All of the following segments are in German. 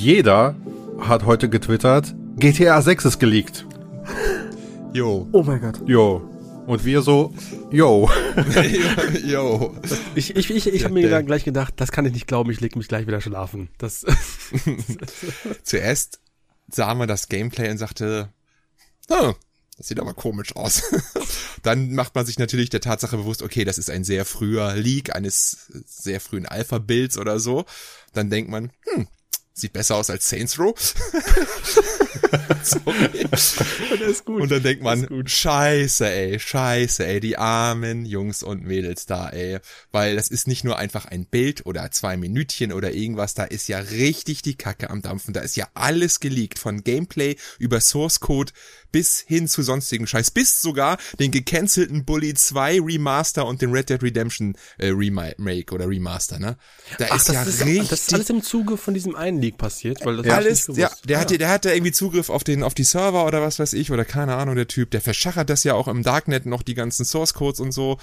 Jeder hat heute getwittert, GTA 6 ist geleakt. Jo. Oh mein Gott. Jo. Und wir so, yo. jo. Ich, ich, ich, ich habe mir dann gleich gedacht, das kann ich nicht glauben, ich leg mich gleich wieder schlafen. Das Zuerst sah man das Gameplay und sagte, oh, das sieht aber komisch aus. Dann macht man sich natürlich der Tatsache bewusst, okay, das ist ein sehr früher Leak eines sehr frühen Alpha-Builds oder so. Dann denkt man, hm, sieht besser aus als Saints Row. Sorry. das ist gut. Und dann denkt man, scheiße, ey, scheiße, ey, die armen Jungs und Mädels da, ey. Weil das ist nicht nur einfach ein Bild oder zwei Minütchen oder irgendwas, da ist ja richtig die Kacke am Dampfen. Da ist ja alles geleakt, von Gameplay über Source Code bis hin zu sonstigen Scheiß, bis sogar den gecancelten Bully 2 Remaster und den Red Dead Redemption äh, Remake oder Remaster, ne? Da Ach, ist ja ist, richtig das ist alles im Zuge von diesem einen Leak passiert, weil das ja, alles, ja, der hatte, der hatte irgendwie Zugriff auf den, auf die Server oder was weiß ich oder keine Ahnung, der Typ, der verschachert das ja auch im Darknet noch die ganzen Source Codes und so,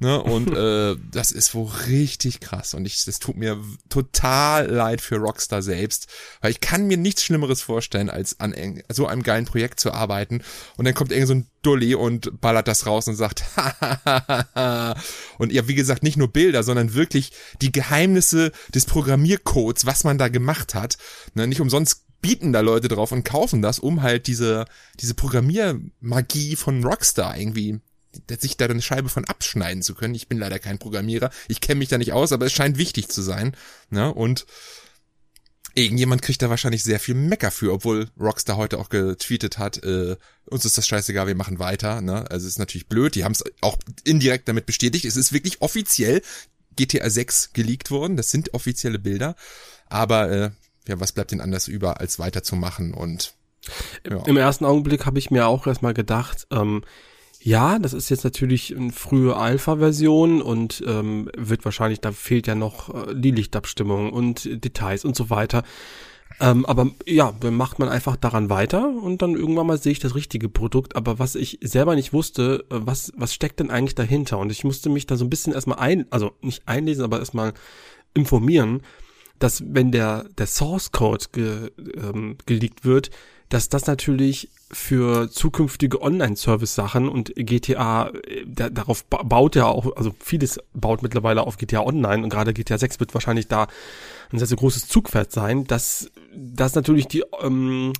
ne, und, äh, das ist wohl richtig krass. Und ich, das tut mir total leid für Rockstar selbst, weil ich kann mir nichts Schlimmeres vorstellen, als an eng- so einem geilen Projekt zu arbeiten. Und dann kommt irgend so ein Dulli und ballert das raus und sagt, und ja, wie gesagt, nicht nur Bilder, sondern wirklich die Geheimnisse des Programmiercodes, was man da gemacht hat. Ne, nicht umsonst bieten da Leute drauf und kaufen das, um halt diese, diese Programmiermagie von Rockstar irgendwie sich da eine Scheibe von abschneiden zu können. Ich bin leider kein Programmierer, ich kenne mich da nicht aus, aber es scheint wichtig zu sein. Ne? Und irgendjemand kriegt da wahrscheinlich sehr viel Mecker für, obwohl Rockstar heute auch getweetet hat, äh, uns ist das scheißegal, wir machen weiter. Ne? Also es ist natürlich blöd, die haben es auch indirekt damit bestätigt. Es ist wirklich offiziell GTA 6 geleakt worden, das sind offizielle Bilder, aber äh, ja, was bleibt denn anders über, als weiterzumachen und ja. Im ersten Augenblick habe ich mir auch erstmal gedacht, ähm, ja, das ist jetzt natürlich eine frühe Alpha-Version und ähm, wird wahrscheinlich, da fehlt ja noch äh, die Lichtabstimmung und Details und so weiter. Ähm, aber ja, dann macht man einfach daran weiter und dann irgendwann mal sehe ich das richtige Produkt. Aber was ich selber nicht wusste, äh, was, was steckt denn eigentlich dahinter? Und ich musste mich da so ein bisschen erstmal ein, also nicht einlesen, aber erstmal informieren, dass wenn der, der Source Code ge, ähm, geleakt wird, dass das natürlich für zukünftige Online-Service-Sachen und GTA, äh, da, darauf ba baut ja auch, also vieles baut mittlerweile auf GTA Online und gerade GTA 6 wird wahrscheinlich da ein sehr, sehr großes Zugpferd sein, dass das natürlich die, ähm,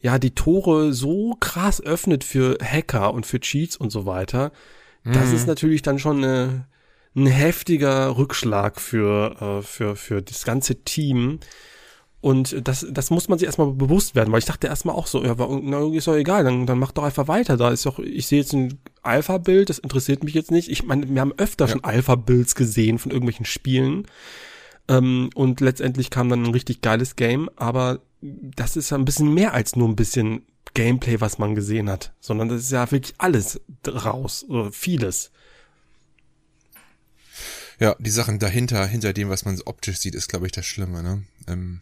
ja, die Tore so krass öffnet für Hacker und für Cheats und so weiter. Das ist natürlich dann schon eine, ein heftiger Rückschlag für, äh, für, für das ganze Team. Und das, das muss man sich erstmal bewusst werden, weil ich dachte erstmal auch so, ja, war- na, ist doch egal, dann, dann mach doch einfach weiter. Da ist doch, ich sehe jetzt ein Alpha-Bild, das interessiert mich jetzt nicht. Ich meine, wir haben öfter schon Alpha-Builds gesehen von irgendwelchen Spielen. Ähm, und letztendlich kam dann ein richtig geiles Game, aber das ist ja ein bisschen mehr als nur ein bisschen Gameplay, was man gesehen hat, sondern das ist ja wirklich alles raus, oder vieles. Ja, die Sachen dahinter, hinter dem, was man so optisch sieht, ist, glaube ich, das Schlimme, ne? Ähm,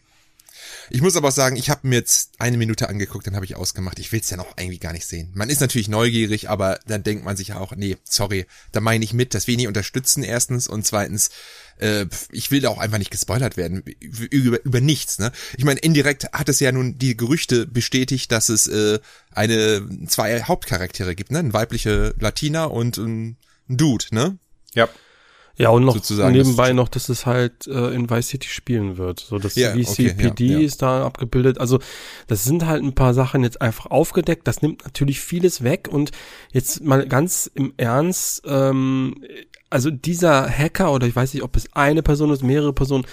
ich muss aber sagen, ich habe mir jetzt eine Minute angeguckt, dann habe ich ausgemacht. Ich will es ja noch irgendwie gar nicht sehen. Man ist natürlich neugierig, aber dann denkt man sich ja auch, nee, sorry, da meine ich mit, dass wir ihn nicht unterstützen, erstens. Und zweitens, äh, ich will da auch einfach nicht gespoilert werden über, über nichts. Ne? Ich meine, indirekt hat es ja nun die Gerüchte bestätigt, dass es äh, eine zwei Hauptcharaktere gibt, ne? Ein weibliche Latina und ein Dude, ne? Ja. Ja, und noch Sozusagen, nebenbei noch, dass es halt äh, in Vice City spielen wird. So das okay, VCPD ja, ja. ist da abgebildet. Also das sind halt ein paar Sachen jetzt einfach aufgedeckt. Das nimmt natürlich vieles weg. Und jetzt mal ganz im Ernst, ähm, also dieser Hacker oder ich weiß nicht, ob es eine Person ist, mehrere Personen,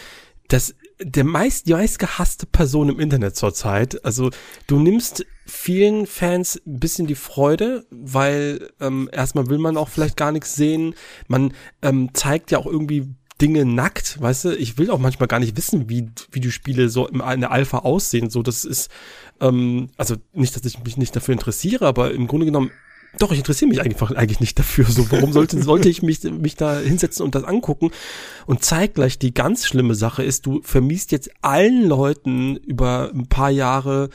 das der meist, die meist gehasste Person im Internet zurzeit. Also du nimmst vielen Fans ein bisschen die Freude, weil ähm, erstmal will man auch vielleicht gar nichts sehen. Man ähm, zeigt ja auch irgendwie Dinge nackt, weißt du? Ich will auch manchmal gar nicht wissen, wie, wie die Spiele so in der Alpha aussehen. So, das ist, ähm, also nicht, dass ich mich nicht dafür interessiere, aber im Grunde genommen doch, ich interessiere mich einfach eigentlich nicht dafür. So, warum sollte, sollte ich mich, mich da hinsetzen und das angucken? Und zeitgleich die ganz schlimme Sache ist, du vermiest jetzt allen Leuten über ein paar Jahre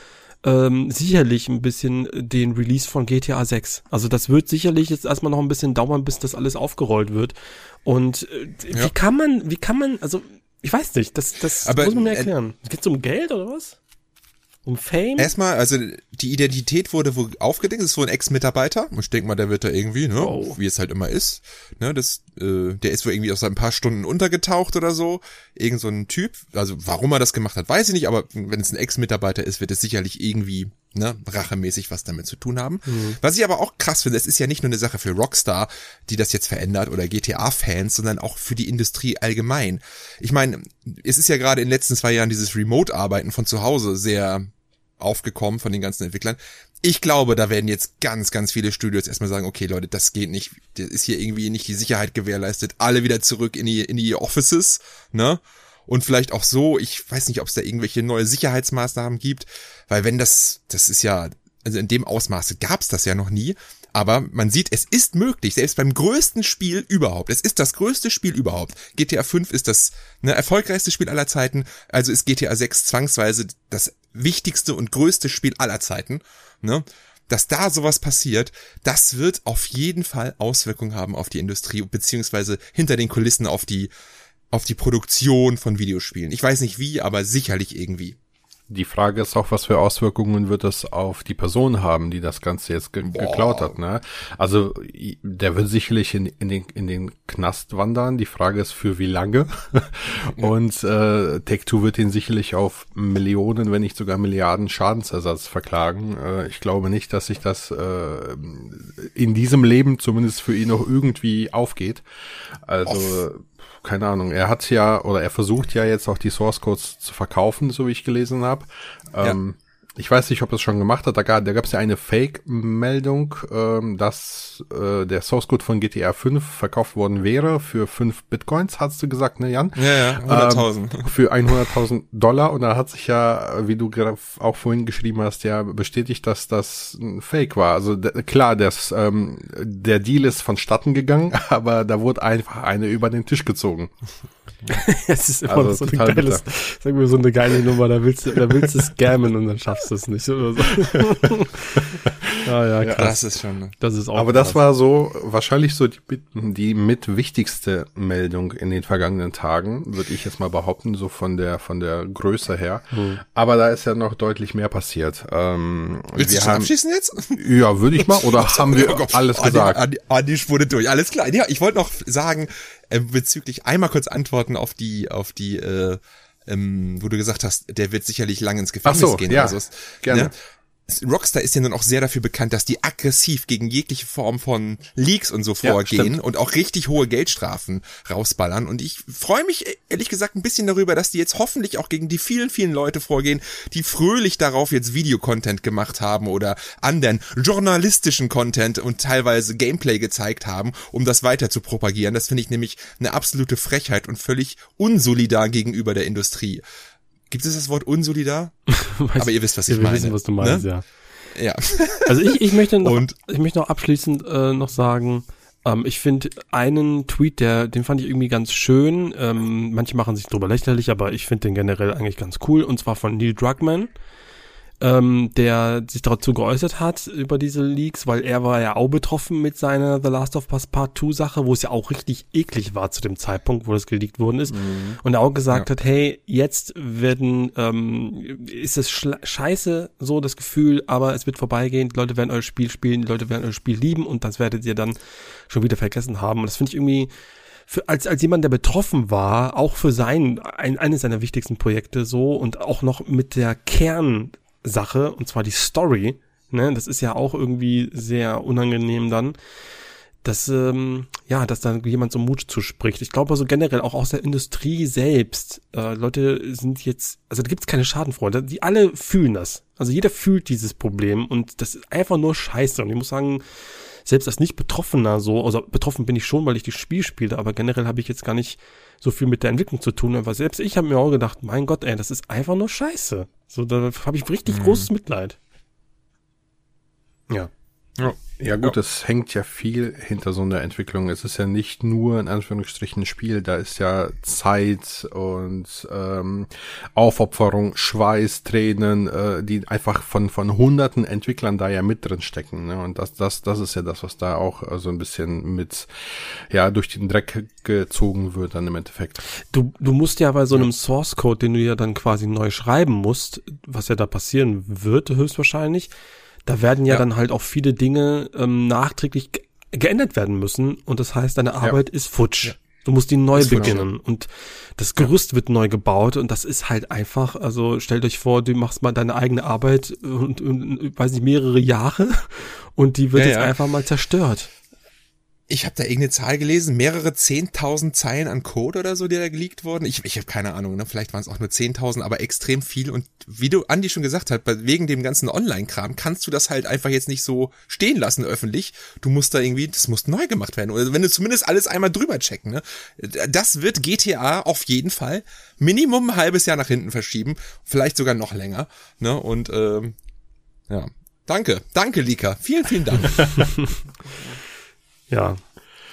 ähm, sicherlich ein bisschen den Release von GTA 6. Also das wird sicherlich jetzt erstmal noch ein bisschen dauern, bis das alles aufgerollt wird. Und äh, Ja. wie kann man, wie kann man, also ich weiß nicht, das, das Aber, muss man mir äh, erklären. Geht's um Geld oder was? Um Fame? Erstmal, also die Identität wurde wohl aufgedeckt, es ist wohl ein Ex-Mitarbeiter. Ich denke mal, der wird da irgendwie, ne, Oh. wie es halt immer ist. Ne, das, äh, der ist wohl irgendwie aus ein paar Stunden untergetaucht oder so. Irgend so ein Typ. Also warum er das gemacht hat, weiß ich nicht, aber wenn es ein Ex-Mitarbeiter ist, wird es sicherlich irgendwie, ne, rachemäßig was damit zu tun haben. Was ich aber auch krass finde, es ist ja nicht nur eine Sache für Rockstar, die das jetzt verändert oder GTA-Fans, sondern auch für die Industrie allgemein. Ich meine, es ist ja gerade in den letzten zwei Jahren dieses Remote-Arbeiten von zu Hause sehr aufgekommen von den ganzen Entwicklern. Ich glaube, da werden jetzt ganz, ganz viele Studios erstmal sagen, okay Leute, das geht nicht, das ist hier irgendwie nicht die Sicherheit gewährleistet, alle wieder zurück in die, in die Offices, ne? Und vielleicht auch so, ich weiß nicht, ob es da irgendwelche neue Sicherheitsmaßnahmen gibt, weil wenn das, das ist ja, also in dem Ausmaße gab es das ja noch nie, aber man sieht, es ist möglich, selbst beim größten Spiel überhaupt. Es ist das größte Spiel überhaupt. GTA 5 ist das ne, erfolgreichste Spiel aller Zeiten, also ist GTA 6 zwangsweise das wichtigste und größte Spiel aller Zeiten. Ne? Dass da sowas passiert, das wird auf jeden Fall Auswirkungen haben auf die Industrie, beziehungsweise hinter den Kulissen auf die, auf die Produktion von Videospielen. Ich weiß nicht wie, aber sicherlich irgendwie. Die Frage ist auch, was für Auswirkungen wird es auf die Person haben, die das Ganze jetzt ge Boah. geklaut hat, ne? Also, der wird sicherlich in, in, den, in den Knast wandern. Die Frage ist, für wie lange? Und äh, Take-Two wird ihn sicherlich auf Millionen, wenn nicht sogar Milliarden Schadensersatz verklagen. Äh, ich glaube nicht, dass sich das äh, in diesem Leben zumindest für ihn noch irgendwie aufgeht. Also, keine Ahnung, er hat ja, oder er versucht ja jetzt auch die Source Codes zu verkaufen, so wie ich gelesen habe. Ähm, Ich weiß nicht, ob er es schon gemacht hat. Da gab da gab's ja eine Fake-Meldung, ähm, dass äh, der Source Code von GTA 5 verkauft worden wäre für 5 Bitcoins, hast du gesagt, ne Jan? Ja, ja, 100.000. Ähm, für 100.000 Dollar. Und da hat sich ja, wie du auch vorhin geschrieben hast, ja bestätigt, dass das ein Fake war. Also klar, das, ähm, der Deal ist vonstatten gegangen, aber da wurde einfach eine über den Tisch gezogen. Es ist immer Also noch so ein geiles, sag mir so eine geile Nummer, da willst du, da willst du scammen und dann schaffst du es nicht oder so. ah, ja, Ja. krass. Das ist schon. Das ist auch Aber das krass. war so wahrscheinlich so die, die mit wichtigste Meldung in den vergangenen Tagen, würde ich jetzt mal behaupten, so von der von der Größe her. Hm. Aber da ist ja noch deutlich mehr passiert. Ähm, Willst du wir schon haben, abschließen jetzt? ja, würde ich mal, oder haben wir Oh Gott, alles Andi, gesagt? Andi, Andi spurde durch, alles klar. Ja, ich wollte noch sagen, äh, bezüglich einmal kurz antworten auf die, auf die, äh, ähm, wo du gesagt hast, der wird sicherlich lang ins Gefängnis so, gehen ja, oder so. gerne. Ne? Rockstar ist ja nun auch sehr dafür bekannt, dass die aggressiv gegen jegliche Form von Leaks und so Ja, vorgehen stimmt. und auch richtig hohe Geldstrafen rausballern. Und ich freue mich e- ehrlich gesagt ein bisschen darüber, dass die jetzt hoffentlich auch gegen die vielen, vielen Leute vorgehen, die fröhlich darauf jetzt Videocontent gemacht haben oder anderen journalistischen Content und teilweise Gameplay gezeigt haben, um das weiter zu propagieren. Das finde ich nämlich eine absolute Frechheit und völlig unsolidar gegenüber der Industrie. Gibt es das Wort unsolidar? Aber ihr wisst, was ja, ich wir meine. wissen, was du meinst, ne? ja. Ja. Also ich, ich möchte noch, Und- ich möchte noch abschließend äh, noch sagen, ähm, ich finde einen Tweet, der, den fand ich irgendwie ganz schön. Ähm, manche machen sich drüber lächerlich, aber ich finde den generell eigentlich ganz cool. Und zwar von Neil Druckmann, ähm, der sich dazu geäußert hat über diese Leaks, weil er war ja auch betroffen mit seiner The Last of Us Part 2 Sache, wo es ja auch richtig eklig war zu dem Zeitpunkt, wo das geleakt worden ist. Und er auch gesagt Ja. hat, hey, jetzt werden, ähm, ist es scheiße, so das Gefühl, aber es wird vorbeigehen, die Leute werden euer Spiel spielen, die Leute werden euer Spiel lieben und das werdet ihr dann schon wieder vergessen haben. Und das finde ich irgendwie, für, als, als jemand, der betroffen war, auch für sein, ein, eines seiner wichtigsten Projekte so und auch noch mit der Kernsache, und zwar die Story, ne, das ist ja auch irgendwie sehr unangenehm dann, dass, ähm, ja, dass da jemand so Mut zuspricht. Ich glaube also generell auch aus der Industrie selbst, äh, Leute sind jetzt, also da gibt's keine Schadenfreude, die alle fühlen das. Also jeder fühlt dieses Problem und das ist einfach nur scheiße. Und ich muss sagen, selbst als nicht Betroffener so, also betroffen bin ich schon, weil ich das Spiel spiele, aber generell habe ich jetzt gar nicht so viel mit der Entwicklung zu tun. Aber selbst ich habe mir auch gedacht, mein Gott, ey, das ist einfach nur scheiße. So, da habe ich richtig großes Mitleid. Ja. Ja. Ja gut, es ja. hängt ja viel hinter so einer Entwicklung. Es ist ja nicht nur in Anführungsstrichen ein Spiel, da ist ja Zeit und ähm, Aufopferung, Schweiß, Tränen, äh, die einfach von von hunderten Entwicklern da ja mit drin stecken. Ne? Und das das das ist ja das, was da auch äh, so ein bisschen mit ja durch den Dreck gezogen wird dann im Endeffekt. Du du musst ja bei so einem Source Code, den du ja dann quasi neu schreiben musst, was ja da passieren wird höchstwahrscheinlich da werden ja, ja, dann halt auch viele Dinge ähm, nachträglich geändert werden müssen und das heißt, deine Arbeit ja. ist futsch. Ja. Du musst die neu beginnen futsch. und das Gerüst wird neu gebaut und das ist halt einfach, also stellt euch vor, du machst mal deine eigene Arbeit und, und, und weiß nicht, mehrere Jahre und die wird jetzt einfach mal zerstört ich habe da irgendeine Zahl gelesen, mehrere zehntausend Zeilen an Code oder so, die da geleakt wurden. Ich, ich habe keine Ahnung, ne? vielleicht waren es auch nur zehntausend, aber extrem viel. Und wie du Andi schon gesagt hat, wegen dem ganzen Online-Kram kannst du das halt einfach jetzt nicht so stehen lassen öffentlich. Du musst da irgendwie, das muss neu gemacht werden. Oder wenn du zumindest alles einmal drüber checken. Ne? Das wird GTA auf jeden Fall Minimum ein halbes Jahr nach hinten verschieben, vielleicht sogar noch länger. Ne? Und ähm, ja, danke, danke Lika, vielen, vielen Dank. Ja.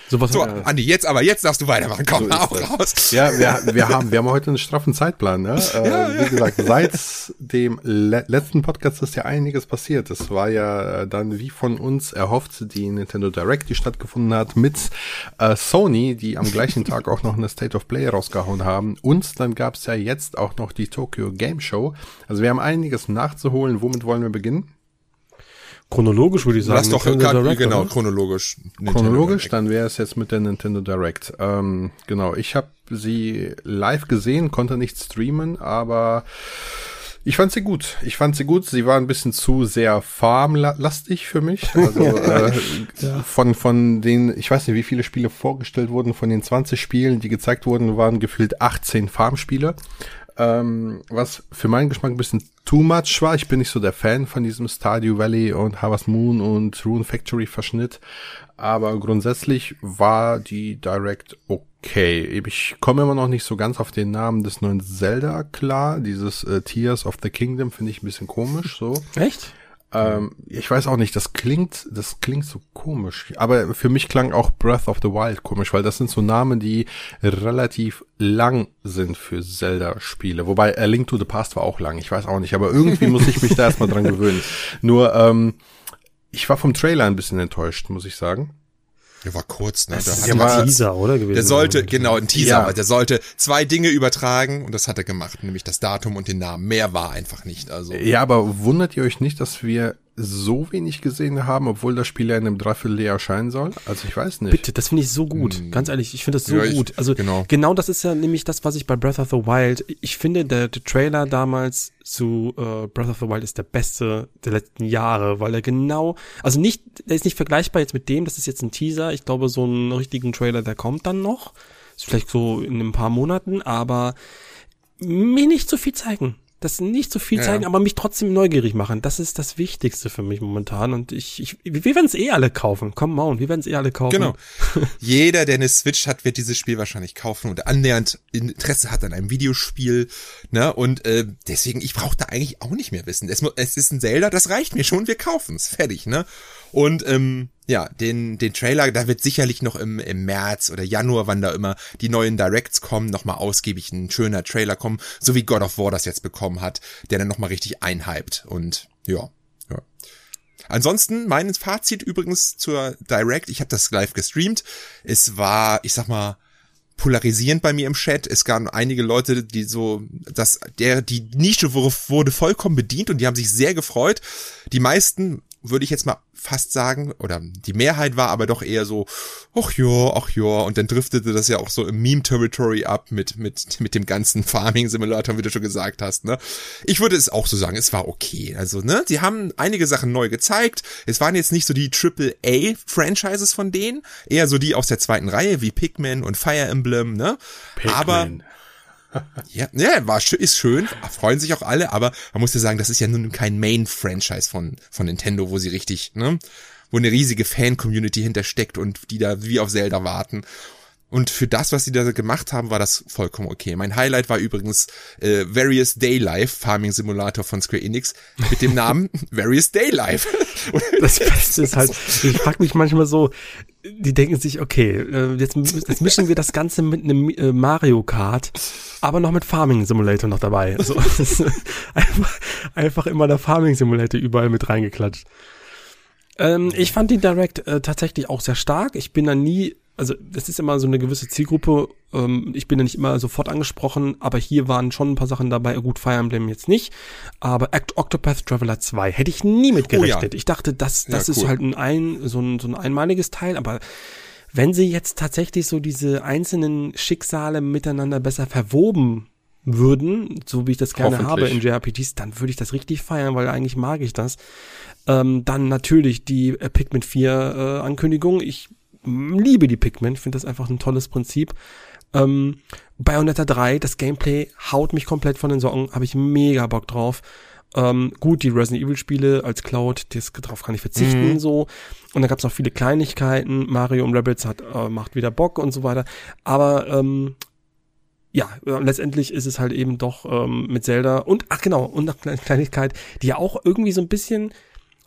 Sowas so, ja. Andi, jetzt aber, jetzt darfst du weitermachen. Komm, so auch raus. Ja, wir, wir haben, wir haben heute einen straffen Zeitplan, ne? Äh, ja, wie gesagt, seit dem le letzten Podcast ist ja einiges passiert. Es war ja dann wie von uns erhofft die Nintendo Direct, die stattgefunden hat, mit äh, Sony, die am gleichen Tag auch noch eine State of Play rausgehauen haben. Und dann gab's ja jetzt auch noch die Tokyo Game Show. Also wir haben einiges nachzuholen. Womit wollen wir beginnen? Chronologisch würde ich sagen. Lass doch Direct, genau, oder? chronologisch. Nintendo chronologisch, Direct. dann wäre es jetzt mit der Nintendo Direct. Ähm, genau, ich habe sie live gesehen, konnte nicht streamen, aber ich fand sie gut. Ich fand sie gut. Sie war ein bisschen zu sehr farmlastig für mich. Also äh, ja. von von den, ich weiß nicht, wie viele Spiele vorgestellt wurden. Von den 20 Spielen, die gezeigt wurden, waren gefühlt 18 Farmspiele ähm, was für meinen Geschmack ein bisschen too much war. Ich bin nicht so der Fan von diesem Stardew Valley und Harvest Moon und Rune Factory Verschnitt. Aber grundsätzlich war die Direct okay. Ich komme immer noch nicht so ganz auf den Namen des neuen Zelda klar. Dieses äh, Tears of the Kingdom finde ich ein bisschen komisch so. Echt? Ähm, ich weiß auch nicht, das klingt, das klingt so komisch. Aber für mich klang auch Breath of the Wild komisch, weil das sind so Namen, die relativ lang sind für Zelda-Spiele. Wobei A Link to the Past war auch lang, ich weiß auch nicht, aber irgendwie muss ich mich da erstmal dran gewöhnen. Nur, ähm, ich war vom Trailer ein bisschen enttäuscht, muss ich sagen. Der war kurz, ne? Das der war ein Teaser, oder gewesen? Der sollte, genau, ein Teaser, ja. der sollte zwei Dinge übertragen und das hat er gemacht, nämlich das Datum und den Namen. Mehr war einfach nicht, also. Ja, aber wundert ihr euch nicht, dass wir so wenig gesehen haben, obwohl das Spiel ja in einem Dreivierteljahr erscheinen soll? Also ich weiß nicht. Bitte, das finde ich so gut. Hm. Ganz ehrlich, ich finde das so ja, gut. Also genau. genau das ist ja nämlich das, was ich bei Breath of the Wild, ich finde, der, der Trailer damals zu äh, Breath of the Wild ist der beste der letzten Jahre, weil er genau, also nicht, der ist nicht vergleichbar jetzt mit dem, das ist jetzt ein Teaser. Ich glaube, so einen richtigen Trailer, der kommt dann noch. Ist vielleicht so in ein paar Monaten, aber mir nicht zu viel zeigen das nicht so viel zeigen, ja. aber mich trotzdem neugierig machen. Das ist das Wichtigste für mich momentan. Und ich, ich wir werden es eh alle kaufen. Komm on, wir werden es eh alle kaufen. Genau. Jeder, der eine Switch hat, wird dieses Spiel wahrscheinlich kaufen und annähernd Interesse hat an einem Videospiel. Ne? Und äh, deswegen, ich brauche da eigentlich auch nicht mehr wissen. Es, es ist ein Zelda, das reicht mir schon, wir kaufen es. Fertig, ne? Und ähm, ja, den, den Trailer, da wird sicherlich noch im, im März oder Januar, wann da immer die neuen Directs kommen, nochmal ausgiebig ein schöner Trailer kommen, so wie God of War das jetzt bekommen hat, der dann nochmal richtig einhypt. Und ja, ja. Ansonsten, mein Fazit übrigens zur Direct, ich habe das live gestreamt. Es war, ich sag mal, polarisierend bei mir im Chat. Es gab einige Leute, die so, dass der, die Nische wurde vollkommen bedient und die haben sich sehr gefreut. Die meisten würde ich jetzt mal fast sagen, oder die Mehrheit war aber doch eher so, ach ja, ach ja, und dann driftete das ja auch so im Meme-Territory ab mit, mit, mit dem ganzen Farming-Simulator, wie du schon gesagt hast, ne. Ich würde es auch so sagen, es war okay. Also, ne, sie haben einige Sachen neu gezeigt. Es waren jetzt nicht so die Triple-A-Franchises von denen, eher so die aus der zweiten Reihe, wie Pikmin und Fire Emblem, ne. Pikmin. Aber ja, ja, war ist schön, freuen sich auch alle, aber man muss ja sagen, das ist ja nun kein Main-Franchise von, von Nintendo, wo sie richtig, ne, wo eine riesige Fan-Community hintersteckt und die da wie auf Zelda warten. Und für das, was sie da gemacht haben, war das vollkommen okay. Mein Highlight war übrigens äh, Various Day Life, Farming Simulator von Square Enix, mit dem Namen Various Day Life. das Beste ist halt, ich frage mich manchmal so, die denken sich, okay, äh, jetzt, jetzt mischen wir das Ganze mit einem äh, Mario Kart, aber noch mit Farming Simulator noch dabei. Also, einfach, einfach immer der Farming Simulator überall mit reingeklatscht. Ähm, ich fand die Direct äh, tatsächlich auch sehr stark. Ich bin da nie, also das ist immer so eine gewisse Zielgruppe. Ähm, ich bin da nicht immer sofort angesprochen, aber hier waren schon ein paar Sachen dabei. Gut, Fire Emblem jetzt nicht, aber Act Octopath Traveler 2 hätte ich nie mit gerechnet. Oh ja. Ich dachte, das, das ja, cool. ist halt ein, ein, so ein so ein einmaliges Teil, aber wenn sie jetzt tatsächlich so diese einzelnen Schicksale miteinander besser verwoben würden, so wie ich das gerne habe in JRPGs, dann würde ich das richtig feiern, weil eigentlich mag ich das. Ähm, dann natürlich die äh, Pikmin 4 äh, Ankündigung. Ich liebe die Pikmin, finde das einfach ein tolles Prinzip. Ähm, Bayonetta 3, das Gameplay haut mich komplett von den Socken, habe ich mega Bock drauf. Ähm, gut, die Resident Evil Spiele als Cloud, das, darauf kann ich verzichten, mhm. so. Und dann gab es noch viele Kleinigkeiten. Mario und Rabbits hat, äh, macht wieder Bock und so weiter. Aber ähm, ja, letztendlich ist es halt eben doch ähm, mit Zelda und ach genau, und eine Kleinigkeit, die ja auch irgendwie so ein bisschen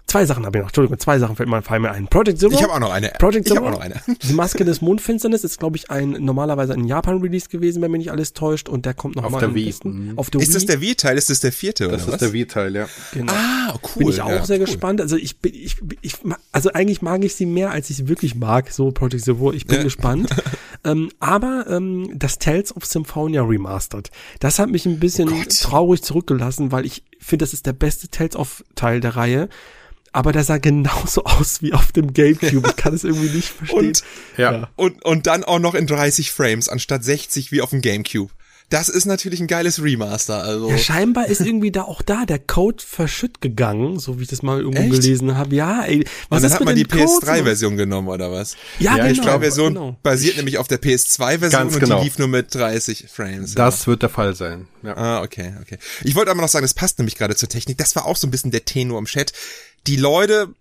Zwei Sachen habe ich noch. Entschuldigung, zwei Sachen fällt mir, fallen mir ein. Project Zero. Ich habe auch noch eine. Project Zero. Ich habe auch noch eine. Die Maske des Mondfinsternis ist, glaube ich, ein normalerweise ein Japan-Release gewesen, wenn mich nicht alles täuscht. Und der kommt noch auf mal der Wii. Mhm. Auf der ist Wii. das der Wii-Teil? Ist das der vierte das oder Das ist der Wii-Teil, ja. Genau. Ah, cool. Bin ich auch ja, sehr cool. gespannt. Also ich bin, ich, ich, also eigentlich mag ich sie mehr, als ich sie wirklich mag. So Project Zero. Ich bin ja. gespannt. ähm, aber ähm, das Tales of Symphonia Remastered, das hat mich ein bisschen oh traurig zurückgelassen, weil ich finde, das ist der beste Tales of Teil der Reihe aber der sah genauso aus wie auf dem Gamecube. Ich kann es irgendwie nicht verstehen. Und, ja. und, und dann auch noch in 30 Frames anstatt 60 wie auf dem Gamecube. Das ist natürlich ein geiles Remaster. Also ja, scheinbar ist irgendwie da auch da der Code verschütt gegangen, so wie ich das mal irgendwo Echt? gelesen habe. Ja, ey, was Und dann hat man die PS3-Version genommen oder was? Ja, ja genau. Die Version genau. basiert nämlich auf der PS2-Version und genau. die lief nur mit 30 Frames. Das ja. wird der Fall sein. Ja. Ah, okay, okay. Ich wollte aber noch sagen, das passt nämlich gerade zur Technik. Das war auch so ein bisschen der Tenor im Chat die Leute,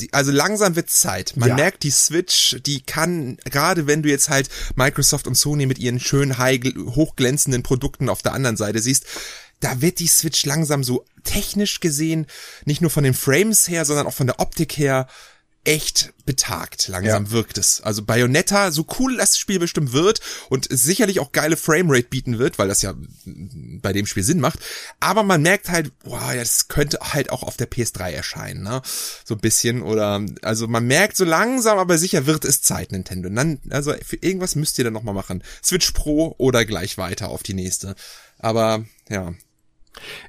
die, also langsam wird Zeit. Man ja. merkt, die Switch, die kann, gerade wenn du jetzt halt Microsoft und Sony mit ihren schönen, high, hochglänzenden Produkten auf der anderen Seite siehst, da wird die Switch langsam so technisch gesehen, nicht nur von den Frames her, sondern auch von der Optik her, echt betagt. Langsam ja. wirkt es. Also Bayonetta, so cool das Spiel bestimmt wird und sicherlich auch geile Framerate bieten wird, weil das ja bei dem Spiel Sinn macht. Aber man merkt halt, wow, ja, das könnte halt auch auf der PS3 erscheinen, ne? So ein bisschen oder, also man merkt so langsam, aber sicher wird es Zeit, Nintendo. Und dann, also für irgendwas müsst ihr dann nochmal machen. Switch Pro oder gleich weiter auf die nächste. Aber, ja,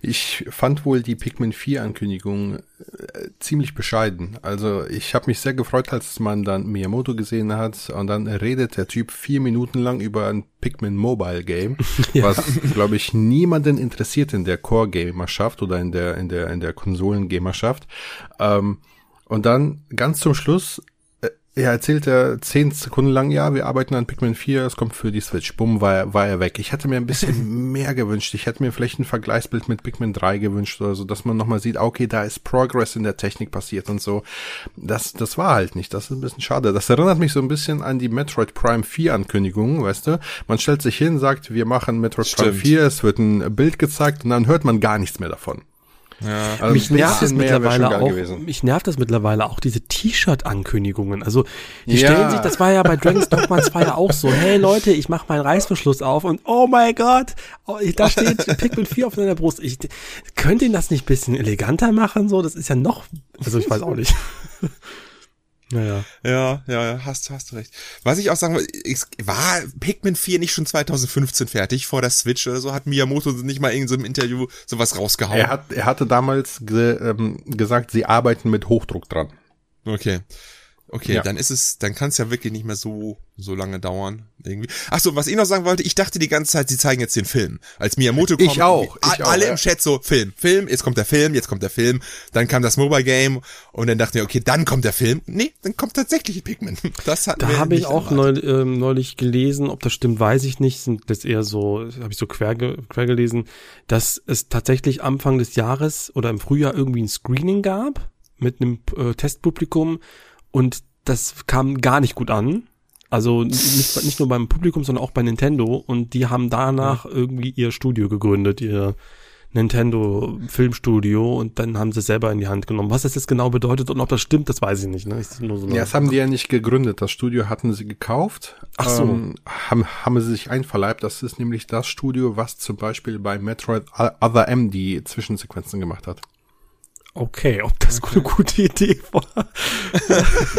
ich fand wohl die Pikmin 4 Ankündigung äh, ziemlich bescheiden. Also ich habe mich sehr gefreut, als man dann Miyamoto gesehen hat und dann redet der Typ vier Minuten lang über ein Pikmin Mobile Game, ja. was glaube ich niemanden interessiert in der Core Gamerschaft oder in der in der in der Konsolen Gamerschaft. Ähm, und dann ganz zum Schluss er zehn Sekunden lang, ja, wir arbeiten an Pikmin 4, es kommt für die Switch. Bumm, war er, war er weg. Ich hätte mir ein bisschen mehr gewünscht. Ich hätte mir vielleicht ein Vergleichsbild mit Pikmin 3 gewünscht oder so, dass man nochmal sieht, okay, da ist Progress in der Technik passiert und so. Das, das war halt nicht. Das ist ein bisschen schade. Das erinnert mich so ein bisschen an die Metroid Prime 4 Ankündigung, weißt du? Man stellt sich hin, sagt, wir machen Metroid Stimmt. Prime 4, es wird ein Bild gezeigt und dann hört man gar nichts mehr davon. Ja. Also mich nervt das mittlerweile auch. Gewesen. Mich nervt das mittlerweile auch diese T-Shirt-Ankündigungen. Also die ja. stellen sich, das war ja bei Dragon's Dogma 2 ja auch so. Hey Leute, ich mache meinen Reißverschluss auf und oh mein Gott, oh, da steht Pikmin 4 auf seiner Brust. Ich könnte ihn das nicht bisschen eleganter machen? So, das ist ja noch. Also ich weiß auch nicht. Naja. Ja, ja, ja, hast, hast recht. Was ich auch sagen wollte, war Pikmin 4 nicht schon 2015 fertig vor der Switch oder so? Hat Miyamoto nicht mal in so einem Interview sowas rausgehauen? Er, hat, er hatte damals ge, ähm, gesagt, sie arbeiten mit Hochdruck dran. Okay. Okay, ja. dann ist es, dann kann es ja wirklich nicht mehr so so lange dauern irgendwie. Ach so, was ich noch sagen wollte, ich dachte die ganze Zeit, sie zeigen jetzt den Film. Als Miyamoto kommt, ich auch, ich alle auch, im Chat so Film, Film, jetzt kommt der Film, jetzt kommt der Film, dann kam das Mobile Game und dann dachte ich, okay, dann kommt der Film. Nee, dann kommt tatsächlich Pikmin. Das hat Da habe ich auch neulich, ähm, neulich gelesen, ob das stimmt, weiß ich nicht, sind das eher so, habe ich so quer, quer gelesen, dass es tatsächlich Anfang des Jahres oder im Frühjahr irgendwie ein Screening gab mit einem äh, Testpublikum und das kam gar nicht gut an. Also nicht, nicht nur beim Publikum, sondern auch bei Nintendo. Und die haben danach ja. irgendwie ihr Studio gegründet, ihr Nintendo Filmstudio und dann haben sie es selber in die Hand genommen. Was das jetzt genau bedeutet und ob das stimmt, das weiß ich nicht. Ne? So ja, das haben die ja nicht gegründet. Das Studio hatten sie gekauft. Ach so. Ähm, haben, haben sie sich einverleibt. Das ist nämlich das Studio, was zum Beispiel bei Metroid Other M die Zwischensequenzen gemacht hat. Okay, ob das okay. eine gute Idee war.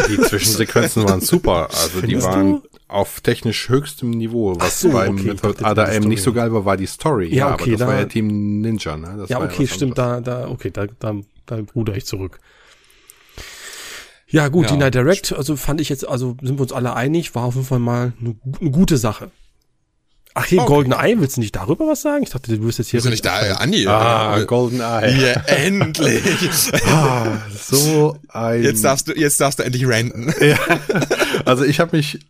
Die Zwischensequenzen waren super. Also die waren du? auf technisch höchstem Niveau. Was so, beim okay, Method ADM nicht so geil war, war die Story. Ja, ja okay, aber das da, war ja Team Ninja. Ne? Das ja, okay, ja stimmt. Da, da, okay, da, da, da ruder ich zurück. Ja, gut, ja. die Night Direct, also fand ich jetzt, also sind wir uns alle einig, war auf jeden Fall mal eine, eine gute Sache. Ach hier, okay. Golden Eye, willst du nicht darüber was sagen? Ich dachte, du wirst jetzt hier. Bist du nicht da, Andi? Ah, Golden Eye. Ja, endlich. ah, so ein. Jetzt darfst du, jetzt darfst du endlich ranten. ja. Also ich habe mich